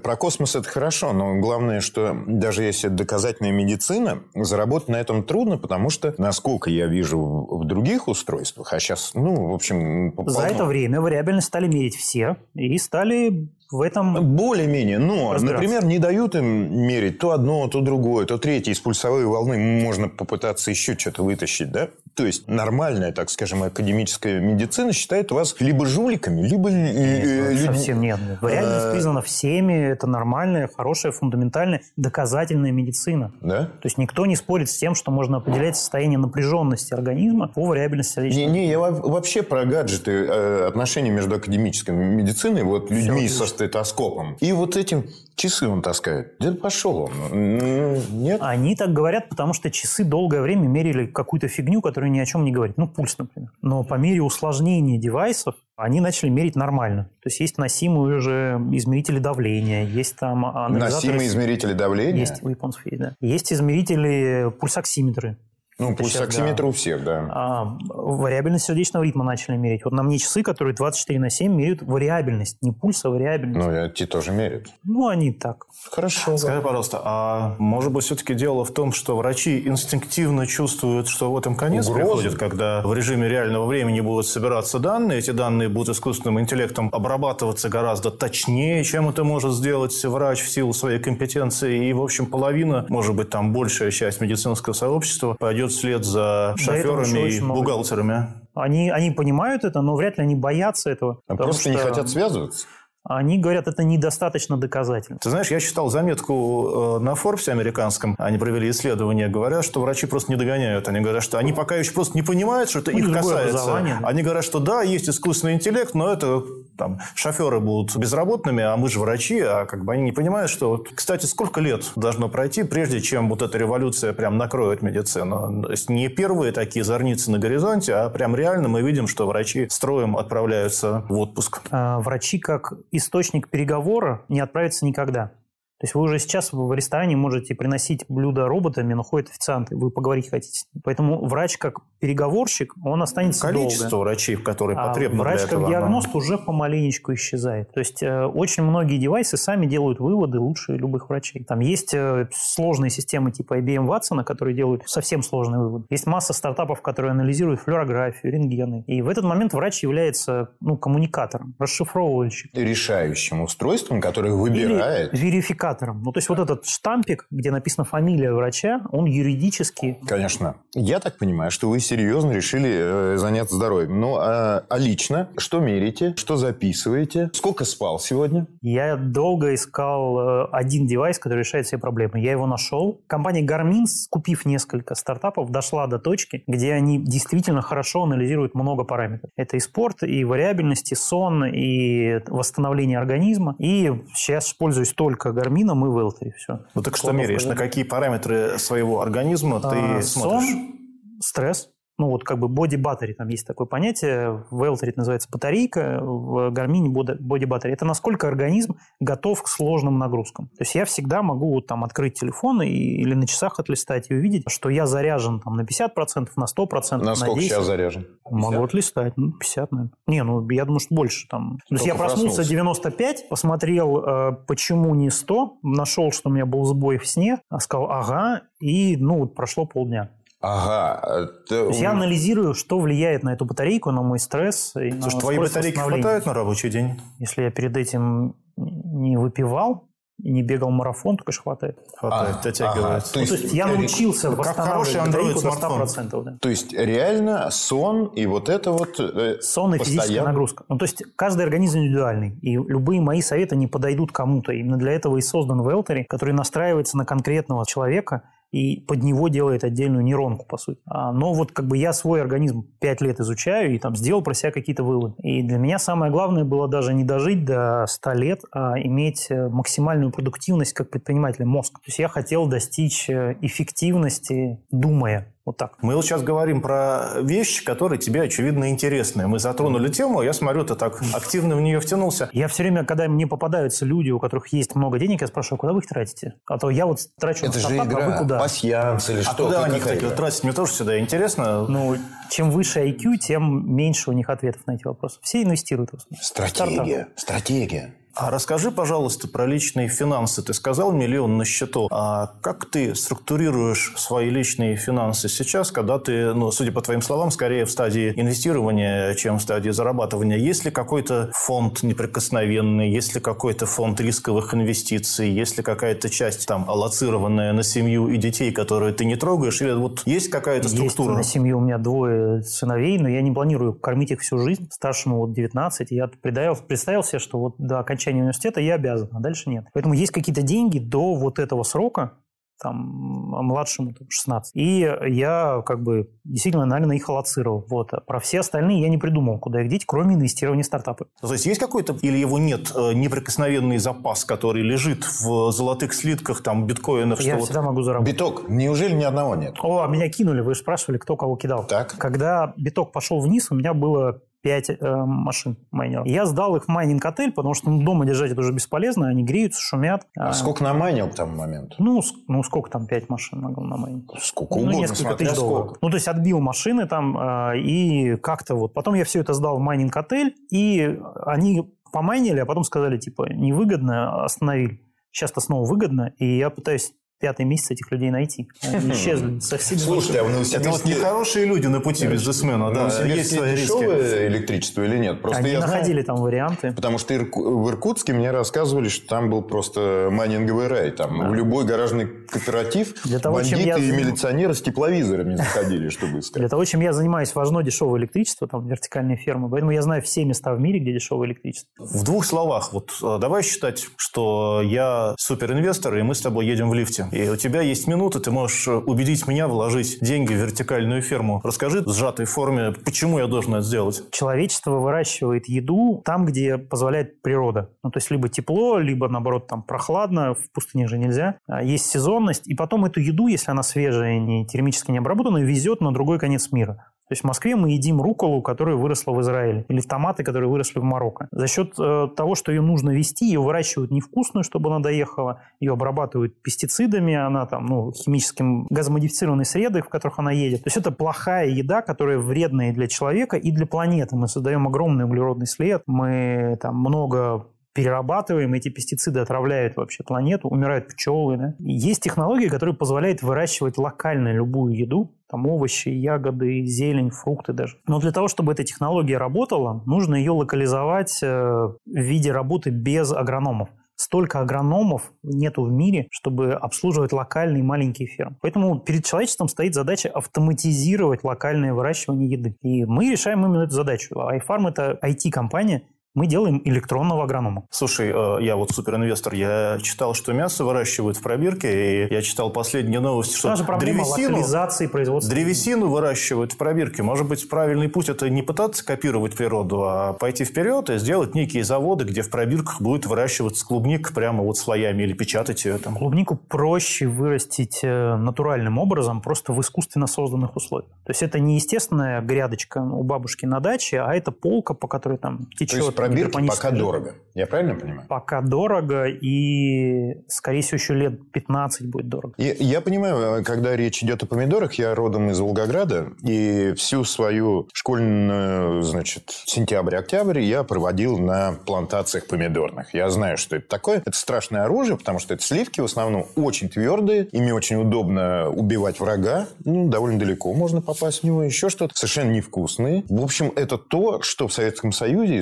про космос это хорошо, но главное, что даже если доказательная медицина, заработать на этом трудно, потому что, насколько я вижу в других устройствах, а сейчас, ну, в общем, за это время вариабельность стали мерить все и стали в этом... Более-менее, но, например, не дают им мерить то одно, то другое, то третье. Из пульсовой волны можно попытаться еще что-то вытащить, да? То есть нормальная, так скажем, академическая медицина считает вас либо жуликами, либо э, людьми. Совсем нет. Вариабельность признана всеми. Это нормальная, хорошая, фундаментальная, доказательная медицина. Да? То есть никто не спорит с тем, что можно определять состояние напряженности организма по вариабельности сердечного. Не, не, я вообще про гаджеты, э, отношения между академической медициной, вот людьми Все, со стетоскопом. И вот этим часы он таскает. Где пошел он? Нет? Они так говорят, потому что часы долгое время мерили какую-то фигню, которая ни о чем не говорит. Ну, пульс, например. Но по мере усложнения девайсов они начали мерить нормально. То есть есть носимые уже измерители давления, есть там Носимые измерители давления? Есть у японцев есть, да. Есть измерители пульсоксиметры. Ну, пульсоксиметр да. у всех, да. А, вариабельность сердечного ритма начали мерить. Вот на мне часы, которые 24 на 7 меряют вариабельность. Не пульс, а вариабельность. Ну, эти тоже меряют. Ну, они так. Хорошо. Скажи, пожалуйста, а может быть, все-таки дело в том, что врачи инстинктивно чувствуют, что в этом конец Угрозы. приходит, когда в режиме реального времени будут собираться данные, эти данные будут искусственным интеллектом обрабатываться гораздо точнее, чем это может сделать врач в силу своей компетенции. И, в общем, половина, может быть, там большая часть медицинского сообщества пойдет идет вслед за шоферами и бухгалтерами. Они, они понимают это, но вряд ли они боятся этого. А просто что... не хотят связываться? Они говорят, это недостаточно доказательно. Ты знаешь, я читал заметку э, на Форбсе американском, они провели исследование, говорят, что врачи просто не догоняют. Они говорят, что они пока еще просто не понимают, что это ну, их касается. Они говорят, что да, есть искусственный интеллект, но это там, шоферы будут безработными, а мы же врачи, а как бы они не понимают, что... Кстати, сколько лет должно пройти, прежде чем вот эта революция прям накроет медицину? То есть не первые такие зорницы на горизонте, а прям реально мы видим, что врачи строем отправляются в отпуск. А, врачи как источник переговора не отправятся никогда. То есть вы уже сейчас в ресторане можете приносить блюда роботами, но ходят официанты, вы поговорить хотите. Поэтому врач как переговорщик, он останется Количество долго. врачей, которые а потребны врач для как этого, диагност но... уже помаленечку исчезает. То есть э, очень многие девайсы сами делают выводы лучше любых врачей. Там есть э, сложные системы типа IBM Watson, которые делают совсем сложные выводы. Есть масса стартапов, которые анализируют флюорографию, рентгены. И в этот момент врач является ну, коммуникатором, расшифровывающим. Решающим устройством, которое выбирает. Или верификатором. Ну, то есть вот этот штампик, где написана фамилия врача, он юридически... Конечно. Я так понимаю, что вы серьезно решили э, заняться здоровьем. Ну, а, а лично что мерите? Что записываете? Сколько спал сегодня? Я долго искал э, один девайс, который решает все проблемы. Я его нашел. Компания Garmin, купив несколько стартапов, дошла до точки, где они действительно хорошо анализируют много параметров. Это и спорт, и вариабельность, и сон, и восстановление организма. И сейчас пользуюсь только Garmin и велтри. Все. Ну так что меряешь? На какие параметры своего организма ты а, смотришь? Сон, стресс. Ну вот как бы body battery, там есть такое понятие, в Eltry это называется батарейка, в Garmin body battery. Это насколько организм готов к сложным нагрузкам. То есть я всегда могу вот там открыть телефон и, или на часах отлистать и увидеть, что я заряжен там на 50%, на 100%, на, на сколько 10%. сейчас заряжен? 50? Могу отлистать, ну 50, наверное. Не, ну я думаю, что больше там. То есть я проснулся, проснулся 95, посмотрел, э, почему не 100, нашел, что у меня был сбой в сне, сказал, ага, и ну вот прошло полдня. Ага. Это... То есть я анализирую, что влияет на эту батарейку, на мой стресс. И Слушай, на твои батарейки хватает на рабочий день? Если я перед этим не выпивал, и не бегал марафон, то, конечно, хватает. Хватает, а, дотягивает. Ага, то, есть, ну, то есть я научился как восстанавливать батарейку до 100%. Да. То есть реально сон и вот это вот э, Сон и постоянно... физическая нагрузка. Ну, то есть каждый организм индивидуальный. И любые мои советы не подойдут кому-то. Именно для этого и создан Велтери, который настраивается на конкретного человека – и под него делает отдельную нейронку, по сути. А, но вот как бы я свой организм пять лет изучаю и там сделал про себя какие-то выводы. И для меня самое главное было даже не дожить до 100 лет, а иметь э, максимальную продуктивность как предприниматель мозг. То есть я хотел достичь э, эффективности, думая. Вот так. Мы вот сейчас говорим про вещи, которые тебе, очевидно, интересны. Мы затронули тему, я смотрю, ты так активно в нее втянулся. Я все время, когда мне попадаются люди, у которых есть много денег, я спрашиваю, куда вы их тратите? А то я вот трачу Это на стартап, же игра, а вы куда? пассианс или а что? куда они такие вот тратить? Мне тоже всегда интересно. Ну, чем выше IQ, тем меньше у них ответов на эти вопросы. Все инвестируют. В Стратегия. Стратегия. А расскажи, пожалуйста, про личные финансы. Ты сказал миллион на счету. А как ты структурируешь свои личные финансы сейчас, когда ты, ну, судя по твоим словам, скорее в стадии инвестирования, чем в стадии зарабатывания? Есть ли какой-то фонд неприкосновенный? Есть ли какой-то фонд рисковых инвестиций? Есть ли какая-то часть там аллоцированная на семью и детей, которые ты не трогаешь? Или вот есть какая-то структура? Есть на семью у меня двое сыновей, но я не планирую кормить их всю жизнь. Старшему вот 19. Я представил, представил себе, что вот до окончания окончания университета я обязан, а дальше нет. Поэтому есть какие-то деньги до вот этого срока, там, а младшему там, 16. И я как бы действительно, наверное, их аллоцировал. Вот. А про все остальные я не придумал, куда их деть, кроме инвестирования в стартапы. То есть есть какой-то, или его нет, э, неприкосновенный запас, который лежит в золотых слитках, там, биткоинах? Я что всегда вот... могу заработать. Биток? Неужели ни одного нет? О, меня кинули, вы же спрашивали, кто кого кидал. Так. Когда биток пошел вниз, у меня было 5 э, машин майнеров. Я сдал их в майнинг-отель, потому что ну, дома держать это уже бесполезно, они греются, шумят. А, а сколько намайнил к тому моменту? Ну, ну сколько там 5 машин могу намайнить? Сколько угодно, ну, несколько тысяч долларов. Ну, то есть отбил машины там, э, и как-то вот. Потом я все это сдал в майнинг-отель, и они помайнили, а потом сказали, типа, невыгодно, остановили. Сейчас-то снова выгодно, и я пытаюсь пятый месяц этих людей найти. Они исчезли со всеми Слушайте, а в Новосибирске... Это вот нехорошие люди на пути бизнесмена, да. Есть свои дешевое электричество или нет? Просто Они я находили там варианты. Потому что в Иркутске мне рассказывали, что там был просто майнинговый рай. Там да. в любой гаражный кооператив Для того, бандиты я... и милиционеры с тепловизорами заходили, чтобы искать. Для того, чем я занимаюсь, важно дешевое электричество, там вертикальные фермы. Поэтому я знаю все места в мире, где дешевое электричество. В двух словах, вот э, давай считать, что я суперинвестор, и мы с тобой едем в лифте. И у тебя есть 10 минут, и ты можешь убедить меня вложить деньги в вертикальную ферму. Расскажи в сжатой форме, почему я должен это сделать. Человечество выращивает еду там, где позволяет природа. Ну, то есть либо тепло, либо, наоборот, там прохладно, в пустыне же нельзя. А, есть сезонность, и потом эту еду, если она свежая, не термически не обработанная, везет на другой конец мира. То есть в Москве мы едим руколу, которая выросла в Израиле, или томаты, которые выросли в Марокко. За счет э, того, что ее нужно вести, ее выращивают невкусную, чтобы она доехала, ее обрабатывают пестицидами, она там, ну, химическим газомодифицированной средой, в которых она едет. То есть это плохая еда, которая вредная для человека, и для планеты. Мы создаем огромный углеродный след, мы там много перерабатываем, эти пестициды отравляют вообще планету, умирают пчелы. Да? Есть технологии, которые позволяют выращивать локально любую еду, там овощи, ягоды, зелень, фрукты даже. Но для того, чтобы эта технология работала, нужно ее локализовать э, в виде работы без агрономов. Столько агрономов нету в мире, чтобы обслуживать локальные маленькие фермы. Поэтому перед человечеством стоит задача автоматизировать локальное выращивание еды. И мы решаем именно эту задачу. iFarm – это IT-компания, Мы делаем электронного агронома. Слушай, э, я вот суперинвестор, я читал, что мясо выращивают в пробирке, и я читал последние новости, что Та же проблема древесину, производства. древесину выращивают в пробирке. Может быть, правильный путь – это не пытаться копировать природу, а пойти вперед и сделать некие заводы, где в пробирках будет выращиваться клубника прямо вот слоями или печатать ее там. Клубнику проще вырастить э, натуральным образом, просто в искусственно созданных условиях. То есть это не естественная грядочка у бабушки на даче, а это полка, по которой там течет пробирки гидропоническая пока дорого. Я правильно понимаю? Пока дорого и, скорее всего, еще лет 15 будет дорого. Я, я понимаю, когда речь идет о помидорах, я родом из Волгограда, и всю свою школьную, значит, сентябрь-октябрь я проводил на плантациях помидорных. Я знаю, что это такое. Это страшное оружие, потому что это сливки в основном очень твердые, ими очень удобно убивать врага, ну, довольно далеко можно попасть в него, еще что-то. Совершенно невкусные. В общем, это то, что в Советском Союзе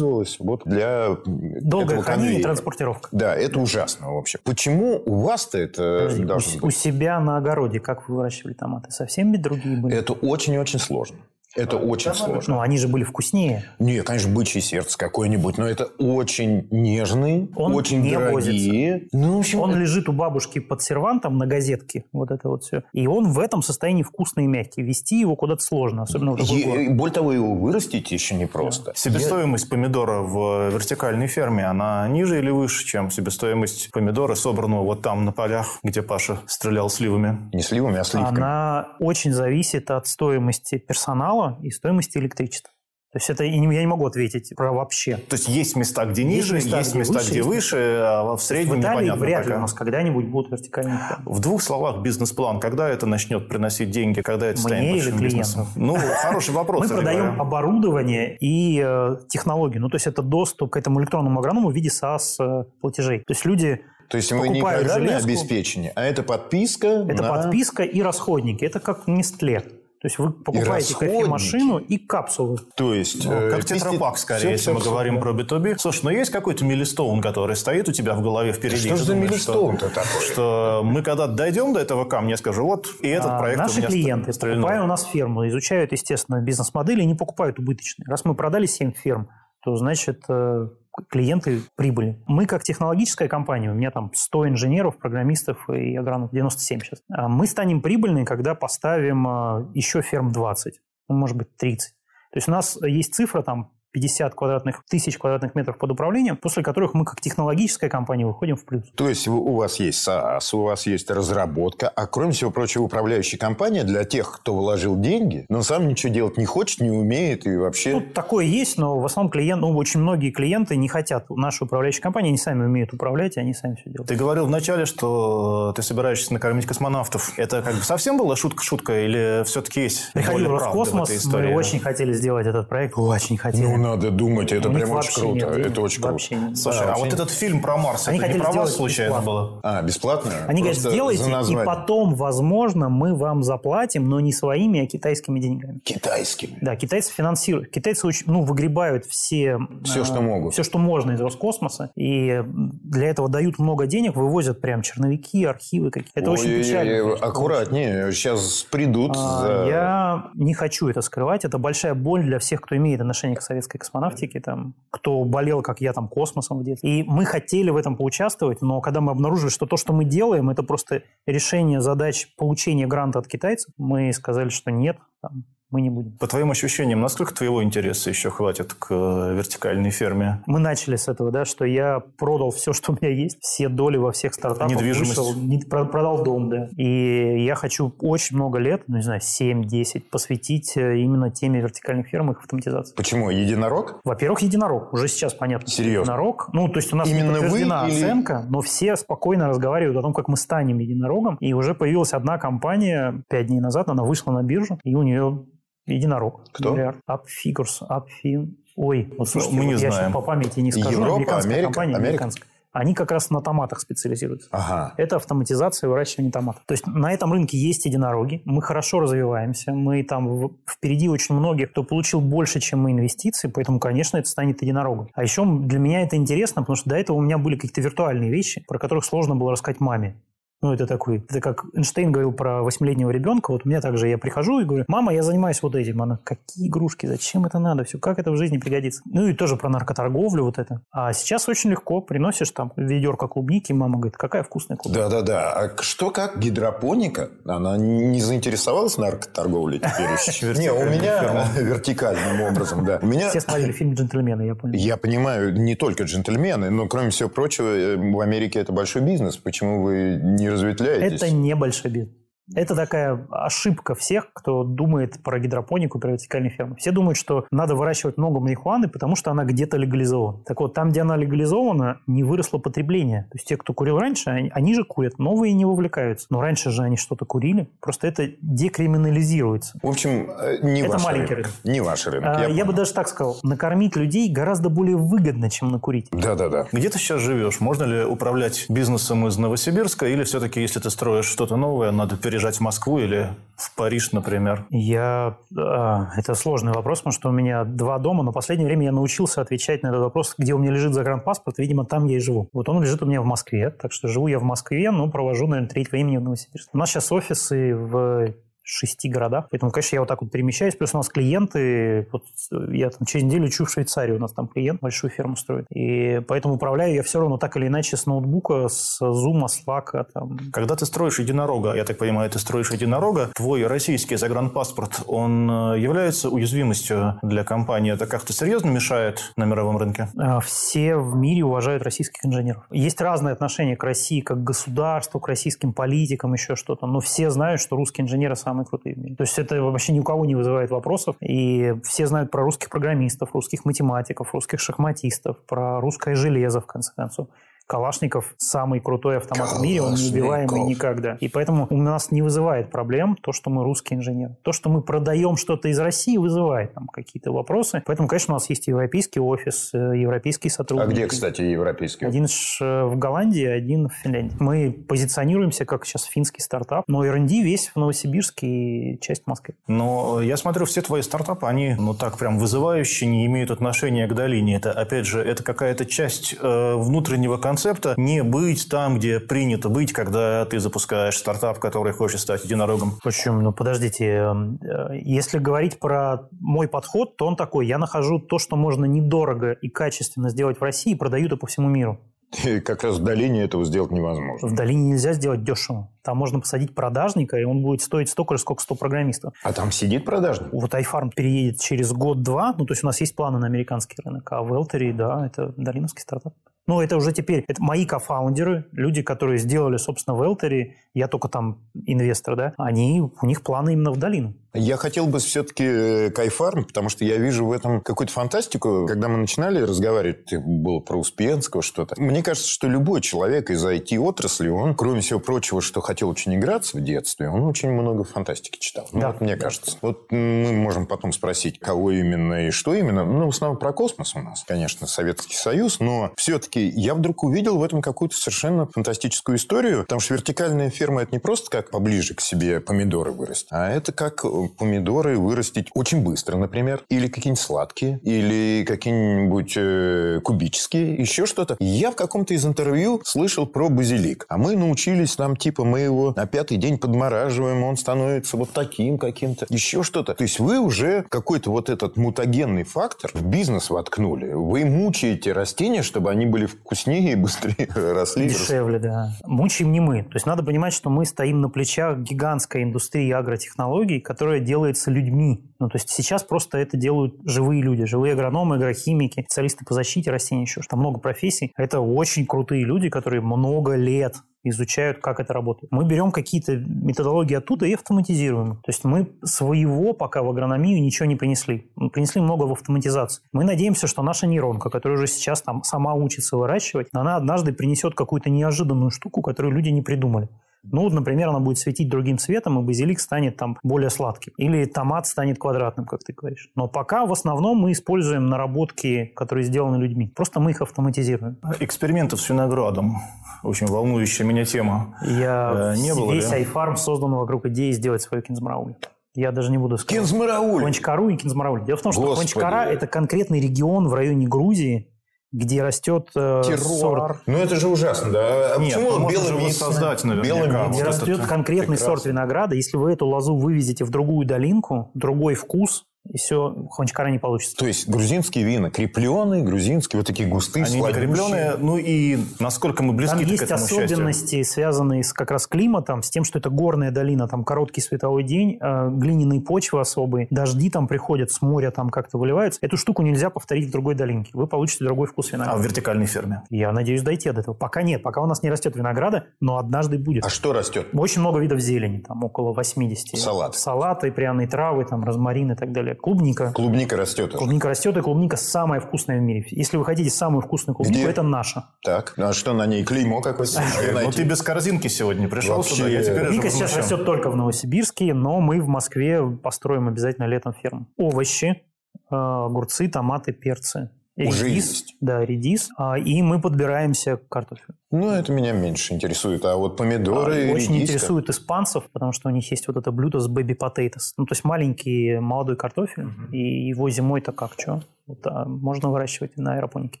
использовалось вот для Долгое этого хранение и транспортировка. Да, это ужасно вообще. Почему у вас-то это Подожди, у, должно с- быть? у себя на огороде как вы выращивали томаты? Совсем ведь другие были? Это очень-очень сложно. Это очень сложно. Ну, они же были вкуснее. Не, конечно, бычье сердце какое-нибудь, но это очень нежные, Он очень не дорогие. Ну, в общем, Он это- лежит у бабушки под сервантом на газетке, вот это вот все. И он в этом состоянии вкусный и мягкий. Вести его куда-то сложно, особенно в Е- более того, его вырастить еще непросто. Себестоимость помидора в вертикальной ферме, она ниже или выше, чем себестоимость помидора, собранного вот там на полях, где Паша стрелял сливами? Не сливами, а сливками. Она очень зависит от стоимости персонала и стоимости электричества. То есть это я не могу ответить про вообще. То есть есть места, где Есть ниже, места, есть где места, выше, где есть выше, а в В среднем Италии непонятно вряд ли пока. у нас когда-нибудь будут вертикальные фермы. В двух словах бизнес-план. Когда это начнет приносить деньги? Когда это Мне станет или большим клиентам? бизнесом? Ну, хороший вопрос. Мы продаем говоря. оборудование и э, технологии. Ну, то есть это доступ к этому электронному агроному в виде SaaS-платежей. То есть люди То есть вы не обеспечение, а это подписка Это на... подписка и расходники. Это как Нестле. То есть вы покупаете кофемашину и капсулы. То есть... Ну, э, как пести- тетрапак, скорее, если мы говорим про B2B. Слушай, ну есть какой-то милистоун, который стоит у тебя в голове впереди? Что же за милистоун-то такой? Что, мы когда дойдем до этого камня, я скажу, вот и этот А проект у Наши меня клиенты, стрельнул. покупая у нас ферму, изучают, естественно, бизнес-модели и не покупают убыточные. Раз мы продали 7 ферм, то значит э, клиенты прибыли. Мы как технологическая компания, у меня там 100 инженеров, программистов и агрономов, 97 сейчас. А Мы станем прибыльны, когда поставим э, еще ферм 20, ну, может быть 30. То есть у нас есть цифра там 50 квадратных, тысяч квадратных метров под управлением, после которых мы как технологическая компания выходим в плюс. То есть у вас есть SaaS, у вас есть разработка, а кроме всего прочего управляющая компания для тех, кто вложил деньги, но сам ничего делать не хочет, не умеет и вообще... Ну, такое есть, но в основном клиент, ну, очень многие клиенты не хотят нашей управляющей компании, они сами умеют управлять, и они сами все делают. Ты говорил вначале, что ты собираешься накормить космонавтов. Это как бы совсем была шутка-шутка или все-таки есть Приходил Роскосмос, этой истории? мы очень хотели сделать этот проект, очень хотели. Ну, надо думать, это прям очень круто. нет это очень круто. нет. Слушай, Да, а вот вообще- этот фильм про Марс, Они это не хотели про вас случайно бесплатно. было? А, бесплатно? Они говорят, Просто сделайте, за и потом, возможно, мы вам заплатим, но не своими, а китайскими деньгами. Китайскими. Да, китайцы финансируют. Китайцы очень, ну, выгребают все... Все, э, что могут. Все, что можно из Роскосмоса. И для этого дают много денег, вывозят прям черновики, архивы какие-то. Это очень Ой-ой-ой, печально. конечно. Аккуратнее, сейчас придут А, за... Я не хочу это скрывать. Это большая боль для всех, кто имеет отношение к советской космонавтике, там, кто болел, как я, там, космосом в детстве. И мы хотели в этом поучаствовать, но когда мы обнаружили, что то, что мы делаем, это просто решение задач получения гранта от китайцев, мы сказали, что нет, там, мы не будем. По твоим ощущениям, насколько твоего интереса еще хватит к э, вертикальной ферме? Мы начали с этого, да, что я продал все, что у меня есть, все доли во всех стартапах. Недвижимость. Вышел, не- продал дом, да. И я хочу очень много лет, ну, не знаю, 7-10, посвятить э, именно теме вертикальных ферм и их автоматизации. Почему? Единорог? Во-первых, единорог. Уже сейчас понятно. Серьезно? Единорог. Ну, то есть у нас Именно не вы или- оценка, но все спокойно разговаривают о том, как мы станем единорогом. И уже появилась одна компания пять дней назад, она вышла на биржу, и у нее единорог. Кто? Миллиард. Upfigures, Upfin. Ой, вот слушайте, мы не вот я знаем. сейчас по памяти не скажу. Европа, американская Америка, компания, Америка? американская. Они как раз на томатах специализируются. Ага. Это автоматизация выращивания томатов. То есть на этом рынке есть единороги, мы хорошо развиваемся, мы там впереди очень многих, кто получил больше, чем мы инвестиций, поэтому, конечно, это станет единорогом. А еще для меня это интересно, потому что до этого у меня были какие-то виртуальные вещи, про которых сложно было рассказать маме. Ну, это такой, это как Эйнштейн говорил про восьмилетнего ребенка. Вот у меня также я прихожу и говорю, мама, я занимаюсь вот этим. Она, какие игрушки, зачем это надо? Все, как это в жизни пригодится? Ну, и тоже про наркоторговлю вот это. А сейчас очень легко. Приносишь там ведерко клубники, мама говорит, какая вкусная клубника. Да-да-да. А что как гидропоника? Она не заинтересовалась наркоторговлей теперь? Не, у меня вертикальным образом, да. У меня... Все смотрели фильм «Джентльмены», я понял. Я понимаю, не только «Джентльмены», но, кроме всего прочего, э, в Америке это большой бизнес. Почему вы не разветвляетесь? Это небольшой бизнес. Это такая ошибка всех, кто думает про гидропонику, про вертикальные фермы. Все думают, что надо выращивать много марихуаны, потому что она где-то легализована. Так вот, там, где она легализована, не выросло потребление. То есть те, кто курил раньше, они, они же курят, новые не вовлекаются. Но раньше же они что-то курили, просто это декриминализируется. В общем, э, не это ваш маленький рынок. рынок. Не ваш рынок. А, я я бы даже так сказал, накормить людей гораздо более выгодно, чем накурить. Да-да-да. Где ты сейчас живешь? Можно ли управлять бизнесом из Новосибирска? Или все-таки, если ты строишь что-то новое, надо переезжать в Москву или в Париж, например? Я... а, это сложный вопрос, потому что у меня два дома, но в последнее время я научился отвечать на этот вопрос, где у меня лежит загранпаспорт, видимо, там я и живу. Вот он лежит у меня в Москве, так что живу я в Москве, но провожу, наверное, треть времени в Новосибирске. У нас сейчас офисы в шести городах. Поэтому, конечно, я вот так вот перемещаюсь. Плюс у нас клиенты, вот я там через неделю лечу в Швейцарию, у нас там клиент большую ферму строит. И поэтому управляю я все равно так или иначе с ноутбука, с Zoom, с Slack. Там. Когда ты строишь единорога, я так понимаю, ты строишь единорога, твой российский загранпаспорт, он э, является уязвимостью для компании? Это как-то серьезно мешает на мировом рынке? А, Все в мире уважают российских инженеров. Есть разные отношения к России, как к государству, к российским политикам, еще что-то. Но все знают, что русские инженеры самые крутые в мире. То есть это вообще ни у кого не вызывает вопросов. И все знают про русских программистов, русских математиков, русских шахматистов, про русское железо, в конце концов. Калашников самый крутой автомат в мире, он неубиваемый никогда. И поэтому у нас не вызывает проблем то, что мы русский инженер. То, что мы продаем что-то из России, вызывает там какие-то вопросы. Поэтому, конечно, у нас есть европейский офис, э, европейские А сотрудники. где, кстати, европейский? Один в Голландии, один в Финляндии. Мы позиционируемся как сейчас финский стартап, но R&D весь в Новосибирске и часть в Москве. Но я смотрю, все твои стартапы, они, ну так прям вызывающие, не имеют отношения к долине. Это, опять же, это какая-то часть э, внутреннего концепта не быть там, где принято быть, когда ты запускаешь стартап, который хочет стать единорогом. Почему? Ну, подождите. э, э, Если говорить про мой подход, то он такой. Я нахожу то, что можно недорого и качественно сделать в России, и продаю это по всему миру. И как раз в долине этого сделать невозможно. В долине нельзя сделать дешево. Там можно посадить продажника, и он будет стоить столько же, сколько 100 программистов. А там сидит продажник? Вот iFarm переедет через год-два, ну, то есть у нас есть планы на американский рынок, а в Элтере, да, это долиновский стартап. Ну, это уже теперь, это мои кофаундеры, люди, которые сделали, собственно, в Элтере, я только там инвестор, да, они, у них планы именно в долину. Я хотел бы все-таки Кайфарм, потому что я вижу в этом какую-то фантастику. Когда мы начинали разговаривать, было про Успенского что-то. Мне кажется, что любой человек из IT-отрасли, он, кроме всего прочего, что хотел очень играться в детстве, он очень много фантастики читал. Ну, Да. вот мне кажется. Вот мы можем потом спросить, кого именно и что именно. Ну, в основном про космос у нас, конечно, Советский Союз, но все-таки я вдруг увидел в этом какую-то совершенно фантастическую историю, потому что вертикальная ферма – это не просто как поближе к себе помидоры вырастить, а это как э, помидоры вырастить очень быстро, например, или какие-нибудь сладкие, или какие-нибудь э, кубические, еще что-то. Я в каком-то из интервью слышал про базилик, а мы научились там, типа, мы его на пятый день подмораживаем, он становится вот таким каким-то, еще что-то. То есть вы уже какой-то вот этот мутагенный фактор в бизнес воткнули. Вы мучаете растения, чтобы они были вкуснее и быстрее росли. Дешевле, да. Мучаем не мы. То есть надо понимать, что мы стоим на плечах гигантской индустрии агротехнологий, которая делается людьми. Ну, то есть сейчас просто это делают живые люди, живые агрономы, агрохимики, специалисты по защите растений, еще что много профессий. Это очень крутые люди, которые много лет изучают, как это работает. Мы берем какие-то методологии оттуда и автоматизируем. То есть мы своего пока в агрономию ничего не принесли. Мы принесли много в автоматизацию. Мы надеемся, что наша нейронка, которая уже сейчас там сама учится выращивать, она однажды принесет какую-то неожиданную штуку, которую люди не придумали. Ну, вот, например, она будет светить другим цветом, и базилик станет там более сладким. Или томат станет квадратным, как ты говоришь. Но пока в основном мы используем наработки, которые сделаны людьми. Просто мы их автоматизируем. Экспериментов с виноградом. Очень волнующая меня тема. Я Э, не было, весь да? создан вокруг идеи сделать свою кинзмараули. Я даже не буду сказать. Кинзмарауль! Кончкару и Кинзмараули. Дело в том, что Господи. Кончкара – это конкретный регион в районе Грузии, где растет э, сорт. Ну это же ужасно, да? А Нет, почему он белый микс? создать Вот Где растет конкретный прекрасно. сорт винограда, если вы эту лозу вывезете в другую долинку, другой вкус, и все, хончкара не получится. То есть грузинские вина, крепленые, грузинские, вот такие густые, Они не крепленные, ну и насколько мы близки Там к есть этому счастью. особенности, связанные с как раз климатом, с тем, что это горная долина, там короткий световой день, э, глиняные почвы особые, дожди там приходят с моря, там как-то выливаются. Эту штуку нельзя повторить в другой долинке. Вы получите другой вкус А винограда. в вертикальной ферме? Я надеюсь дойти до этого. Пока нет, пока у нас не растет винограда, но однажды будет. А что растет? Очень много видов зелени, там около 80. Салат. Салаты, пряные травы, там розмарин и так далее. Клубника. Клубника растет. Клубника растет, и клубника самая вкусная в мире. Если вы хотите самую вкусную клубнику, Где? это наша. Так, а что на ней? Клеймо какое-то? Ну ты без корзинки сегодня пришел сюда, я теперь уже Клубника сейчас растет только в Новосибирске, но мы в Москве построим обязательно летом ферму. Овощи, э, огурцы, томаты, перцы. Уже редис, есть. да, редис. А, И мы подбираемся к картофелю. Ну, это меня меньше интересует. А вот помидоры, А, Очень редиска? интересует испанцев, потому что у них есть вот это блюдо с baby potatoes. Ну, то есть маленький молодой картофель, и его зимой-то как, что? Вот, а, можно выращивать на аэропонике.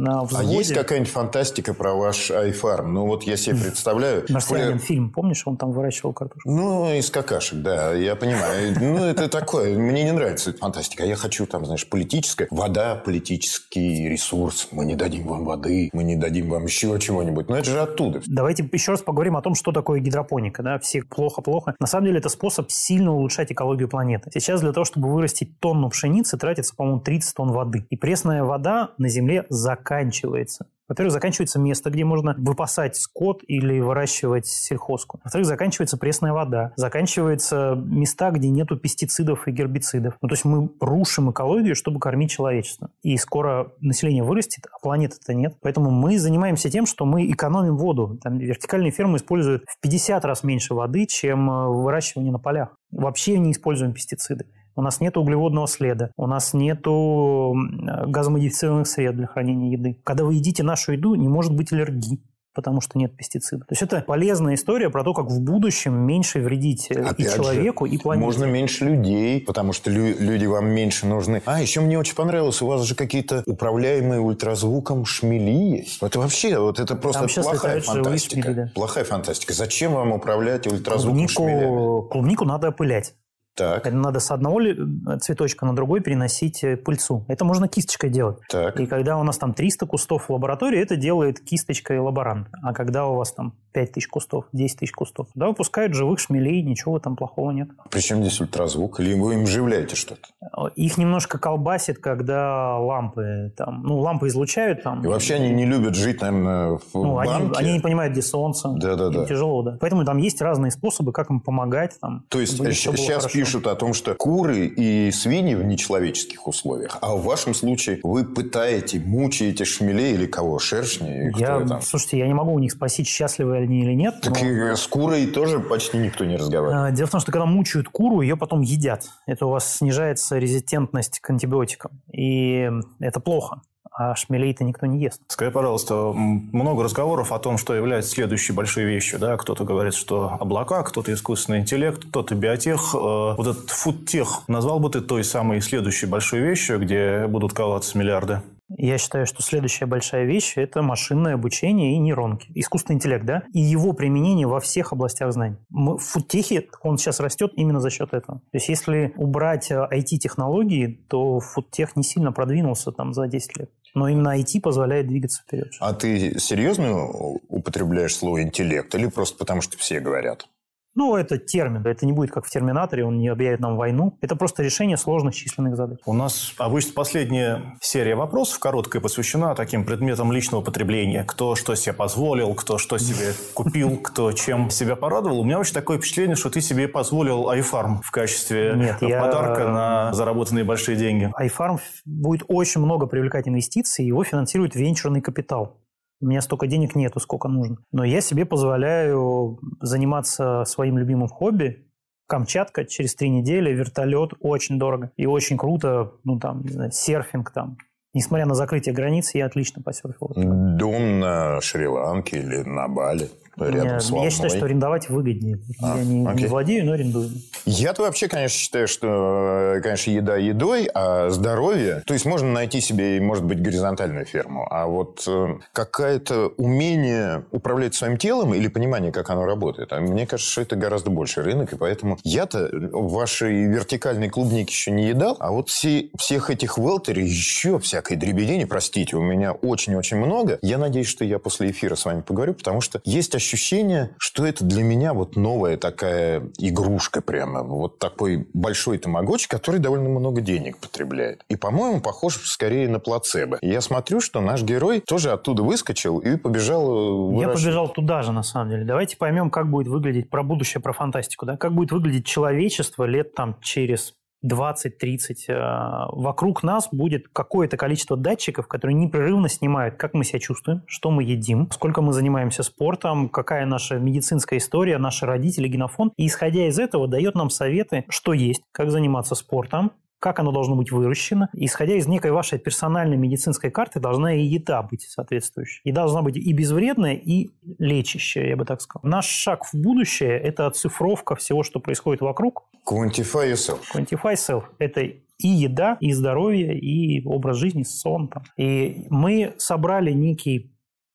На А взводе. есть какая-нибудь фантастика про ваш айфарм? Ну, вот я себе представляю. «Марсианин» Фуля- фильм, помнишь, он там выращивал картошку? Ну, из какашек, да, я понимаю. Ну, это такое. Мне не нравится эта фантастика. А я хочу там, знаешь, политическое. Вода, политический ресурс. Мы не дадим вам воды, мы не дадим вам еще чего-нибудь. Но это же оттуда. Давайте еще раз поговорим о том, что такое гидропоника. Да? Все плохо-плохо. На самом деле это способ сильно улучшать экологию планеты. Сейчас для того, чтобы вырастить тонну пшеницы, тратится, по-моему, 30 тонн воды. И пресная вода на Земле заканчивается. Во-первых, заканчивается место, где можно выпасать скот или выращивать сельхозку. Во-вторых, заканчивается пресная вода. Заканчиваются места, где нету пестицидов и гербицидов. Ну, то есть мы рушим экологию, чтобы кормить человечество. И скоро население вырастет, а планеты-то нет. Поэтому мы занимаемся тем, что мы экономим воду. Там вертикальные фермы используют в 50 раз меньше воды, чем э, выращивание на полях. Вообще не используем пестициды. У нас нет углеводного следа, у нас нет газомодифицированных средств для хранения еды. Когда вы едите нашу еду, не может быть аллергии потому что нет пестицидов. То есть это полезная история про то, как в будущем меньше вредить э, и Опять же, человеку, и планете. Можно меньше людей, потому что лю- люди вам меньше нужны. А, еще мне очень понравилось, у вас же какие-то управляемые ультразвуком шмели есть. Это вообще, вот это просто Там плохая фантастика. шмели, да. Плохая фантастика. Зачем вам управлять ультразвуком клубнику, клубнику надо опылять. Так, надо с одного ли- цветочка на другой переносить э, пыльцу. Это можно кисточкой делать. так. И когда у нас там 300 кустов в лаборатории, это делает кисточкой лаборант. А когда у вас там 5 тысяч кустов, 10 тысяч кустов, да, выпускают живых шмелей, ничего там плохого нет. Причем здесь ультразвук? Или вы им вживляете что-то? Их немножко колбасит, когда лампы там, ну, лампы излучают там. И вообще они не любят жить, наверное, в ну, они, банке. они не понимают, где солнце. Да-да-да. Тяжело, да. Поэтому там есть разные способы, как им помогать. Там, То есть сейчас хорошо. Пишут о том, что куры и свиньи в нечеловеческих условиях, а в вашем случае вы пытаете, мучаете шмелей или кого? Шершни? Я, там? слушайте, я не могу у них спросить, счастливы они или нет. Так но- и с курой тоже почти никто не разговаривает. А, Дело в том, что когда мучают куру, ее потом едят. Это у вас снижается резистентность к антибиотикам. И это плохо. А шмелей-то никто не ест. Скажи, пожалуйста, много разговоров о том, что является следующей большой вещью. Да? Кто-то говорит, что облака, кто-то искусственный интеллект, кто-то биотех. Э, Вот этот фудтех назвал бы ты той самой следующей большой вещью, где будут коваться миллиарды? Я считаю, что следующая большая вещь – это машинное обучение и нейронки. Искусственный интеллект, да? И его применение во всех областях знаний. Мы, в фудтехе он сейчас растет именно за счет этого. То есть если убрать э, IT-технологии, то фудтех не сильно продвинулся там за 10 лет. Но именно IT позволяет двигаться вперед. А ты серьезно употребляешь слово интеллект или просто потому, что все говорят? Ну, это термин. Это не будет как в «Терминаторе», он не объявит нам войну. Это просто решение сложных численных задач. У нас обычно последняя серия вопросов короткая посвящена таким предметам личного потребления. Кто что себе позволил, кто что себе купил, кто чем себя порадовал. У меня вообще такое впечатление, что ты себе позволил iFarm в качестве Нет, я- подарка на заработанные большие деньги. iFarm будет очень много привлекать инвестиций, его финансирует венчурный капитал. У меня столько денег нету, сколько нужно. Но я себе позволяю заниматься своим любимым хобби. Камчатка через три недели, вертолет, очень дорого. И очень круто, ну там, не знаю, серфинг там. Несмотря на закрытие границ, я отлично посерфил. Дом на Шри-Ланке или на Бали? Рядом Я, с я Волной. считаю, что арендовать выгоднее. А, я не, не владею, но арендую. Я-то вообще, конечно, считаю, что, э, конечно, еда едой, а здоровье... То есть можно найти себе, может быть, горизонтальную ферму. А вот э, какое-то умение управлять своим телом или понимание, как оно работает, а мне кажется, что это гораздо больше рынок. И поэтому я-то вашей вертикальной клубники еще не едал, а вот все, всех этих велтерей еще всякой дребедени, простите, у меня очень-очень много. Я надеюсь, что я после эфира с вами поговорю, потому что есть ощущение, что это для меня вот новая такая игрушка прямо. Вот такой большой тамагочи, который довольно много денег потребляет. И, по-моему, похож скорее на плацебо. И я смотрю, что наш герой тоже оттуда выскочил и побежал э, Я выращивать. побежал туда же, на самом деле. Давайте поймем, как будет выглядеть про будущее, про фантастику. Да? Как будет выглядеть человечество лет там через 20-30. э, Вокруг нас будет какое-то количество датчиков, которые непрерывно снимают, как мы себя чувствуем, что мы едим, сколько мы занимаемся спортом, какая наша медицинская история, наши родители, генофонд. И исходя из этого дает нам советы, что есть, как заниматься спортом, как оно должно быть выращено. Исходя из некой вашей персональной медицинской карты, должна и еда быть соответствующей. Еда должна быть и безвредная, и лечащая, я бы так сказал. Наш шаг в будущее – это оцифровка всего, что происходит вокруг. Quantify yourself. Quantify self – это и еда, и здоровье, и образ жизни, сон. Там. И мы собрали некий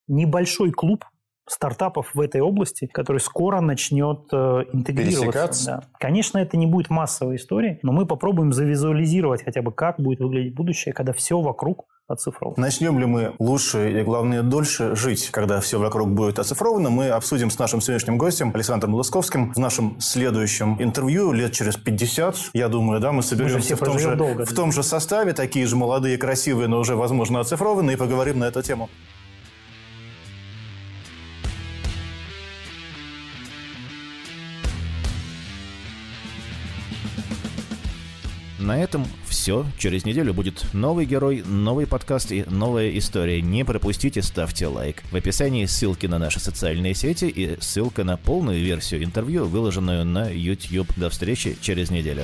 небольшой клуб стартапов в этой области, который скоро начнет э, интегрироваться. Да. Конечно, это не будет массовая история, но мы попробуем завизуализировать хотя бы, как будет выглядеть будущее, когда все вокруг оцифровано. Начнем ли мы лучше и, главное, дольше жить, когда все вокруг будет оцифровано, мы обсудим с нашим сегодняшним гостем Александром Лысковским в нашем следующем интервью лет через 50. Я думаю, да, мы соберемся все в, том же, долго, в том же составе, такие же молодые, красивые, но уже, возможно, оцифрованные, и поговорим на эту тему. На этом все. Через неделю будет новый герой, новый подкаст и новая история. Не пропустите, ставьте лайк. В описании ссылки на наши социальные сети и ссылка на полную версию интервью, выложенную на YouTube. До встречи через неделю.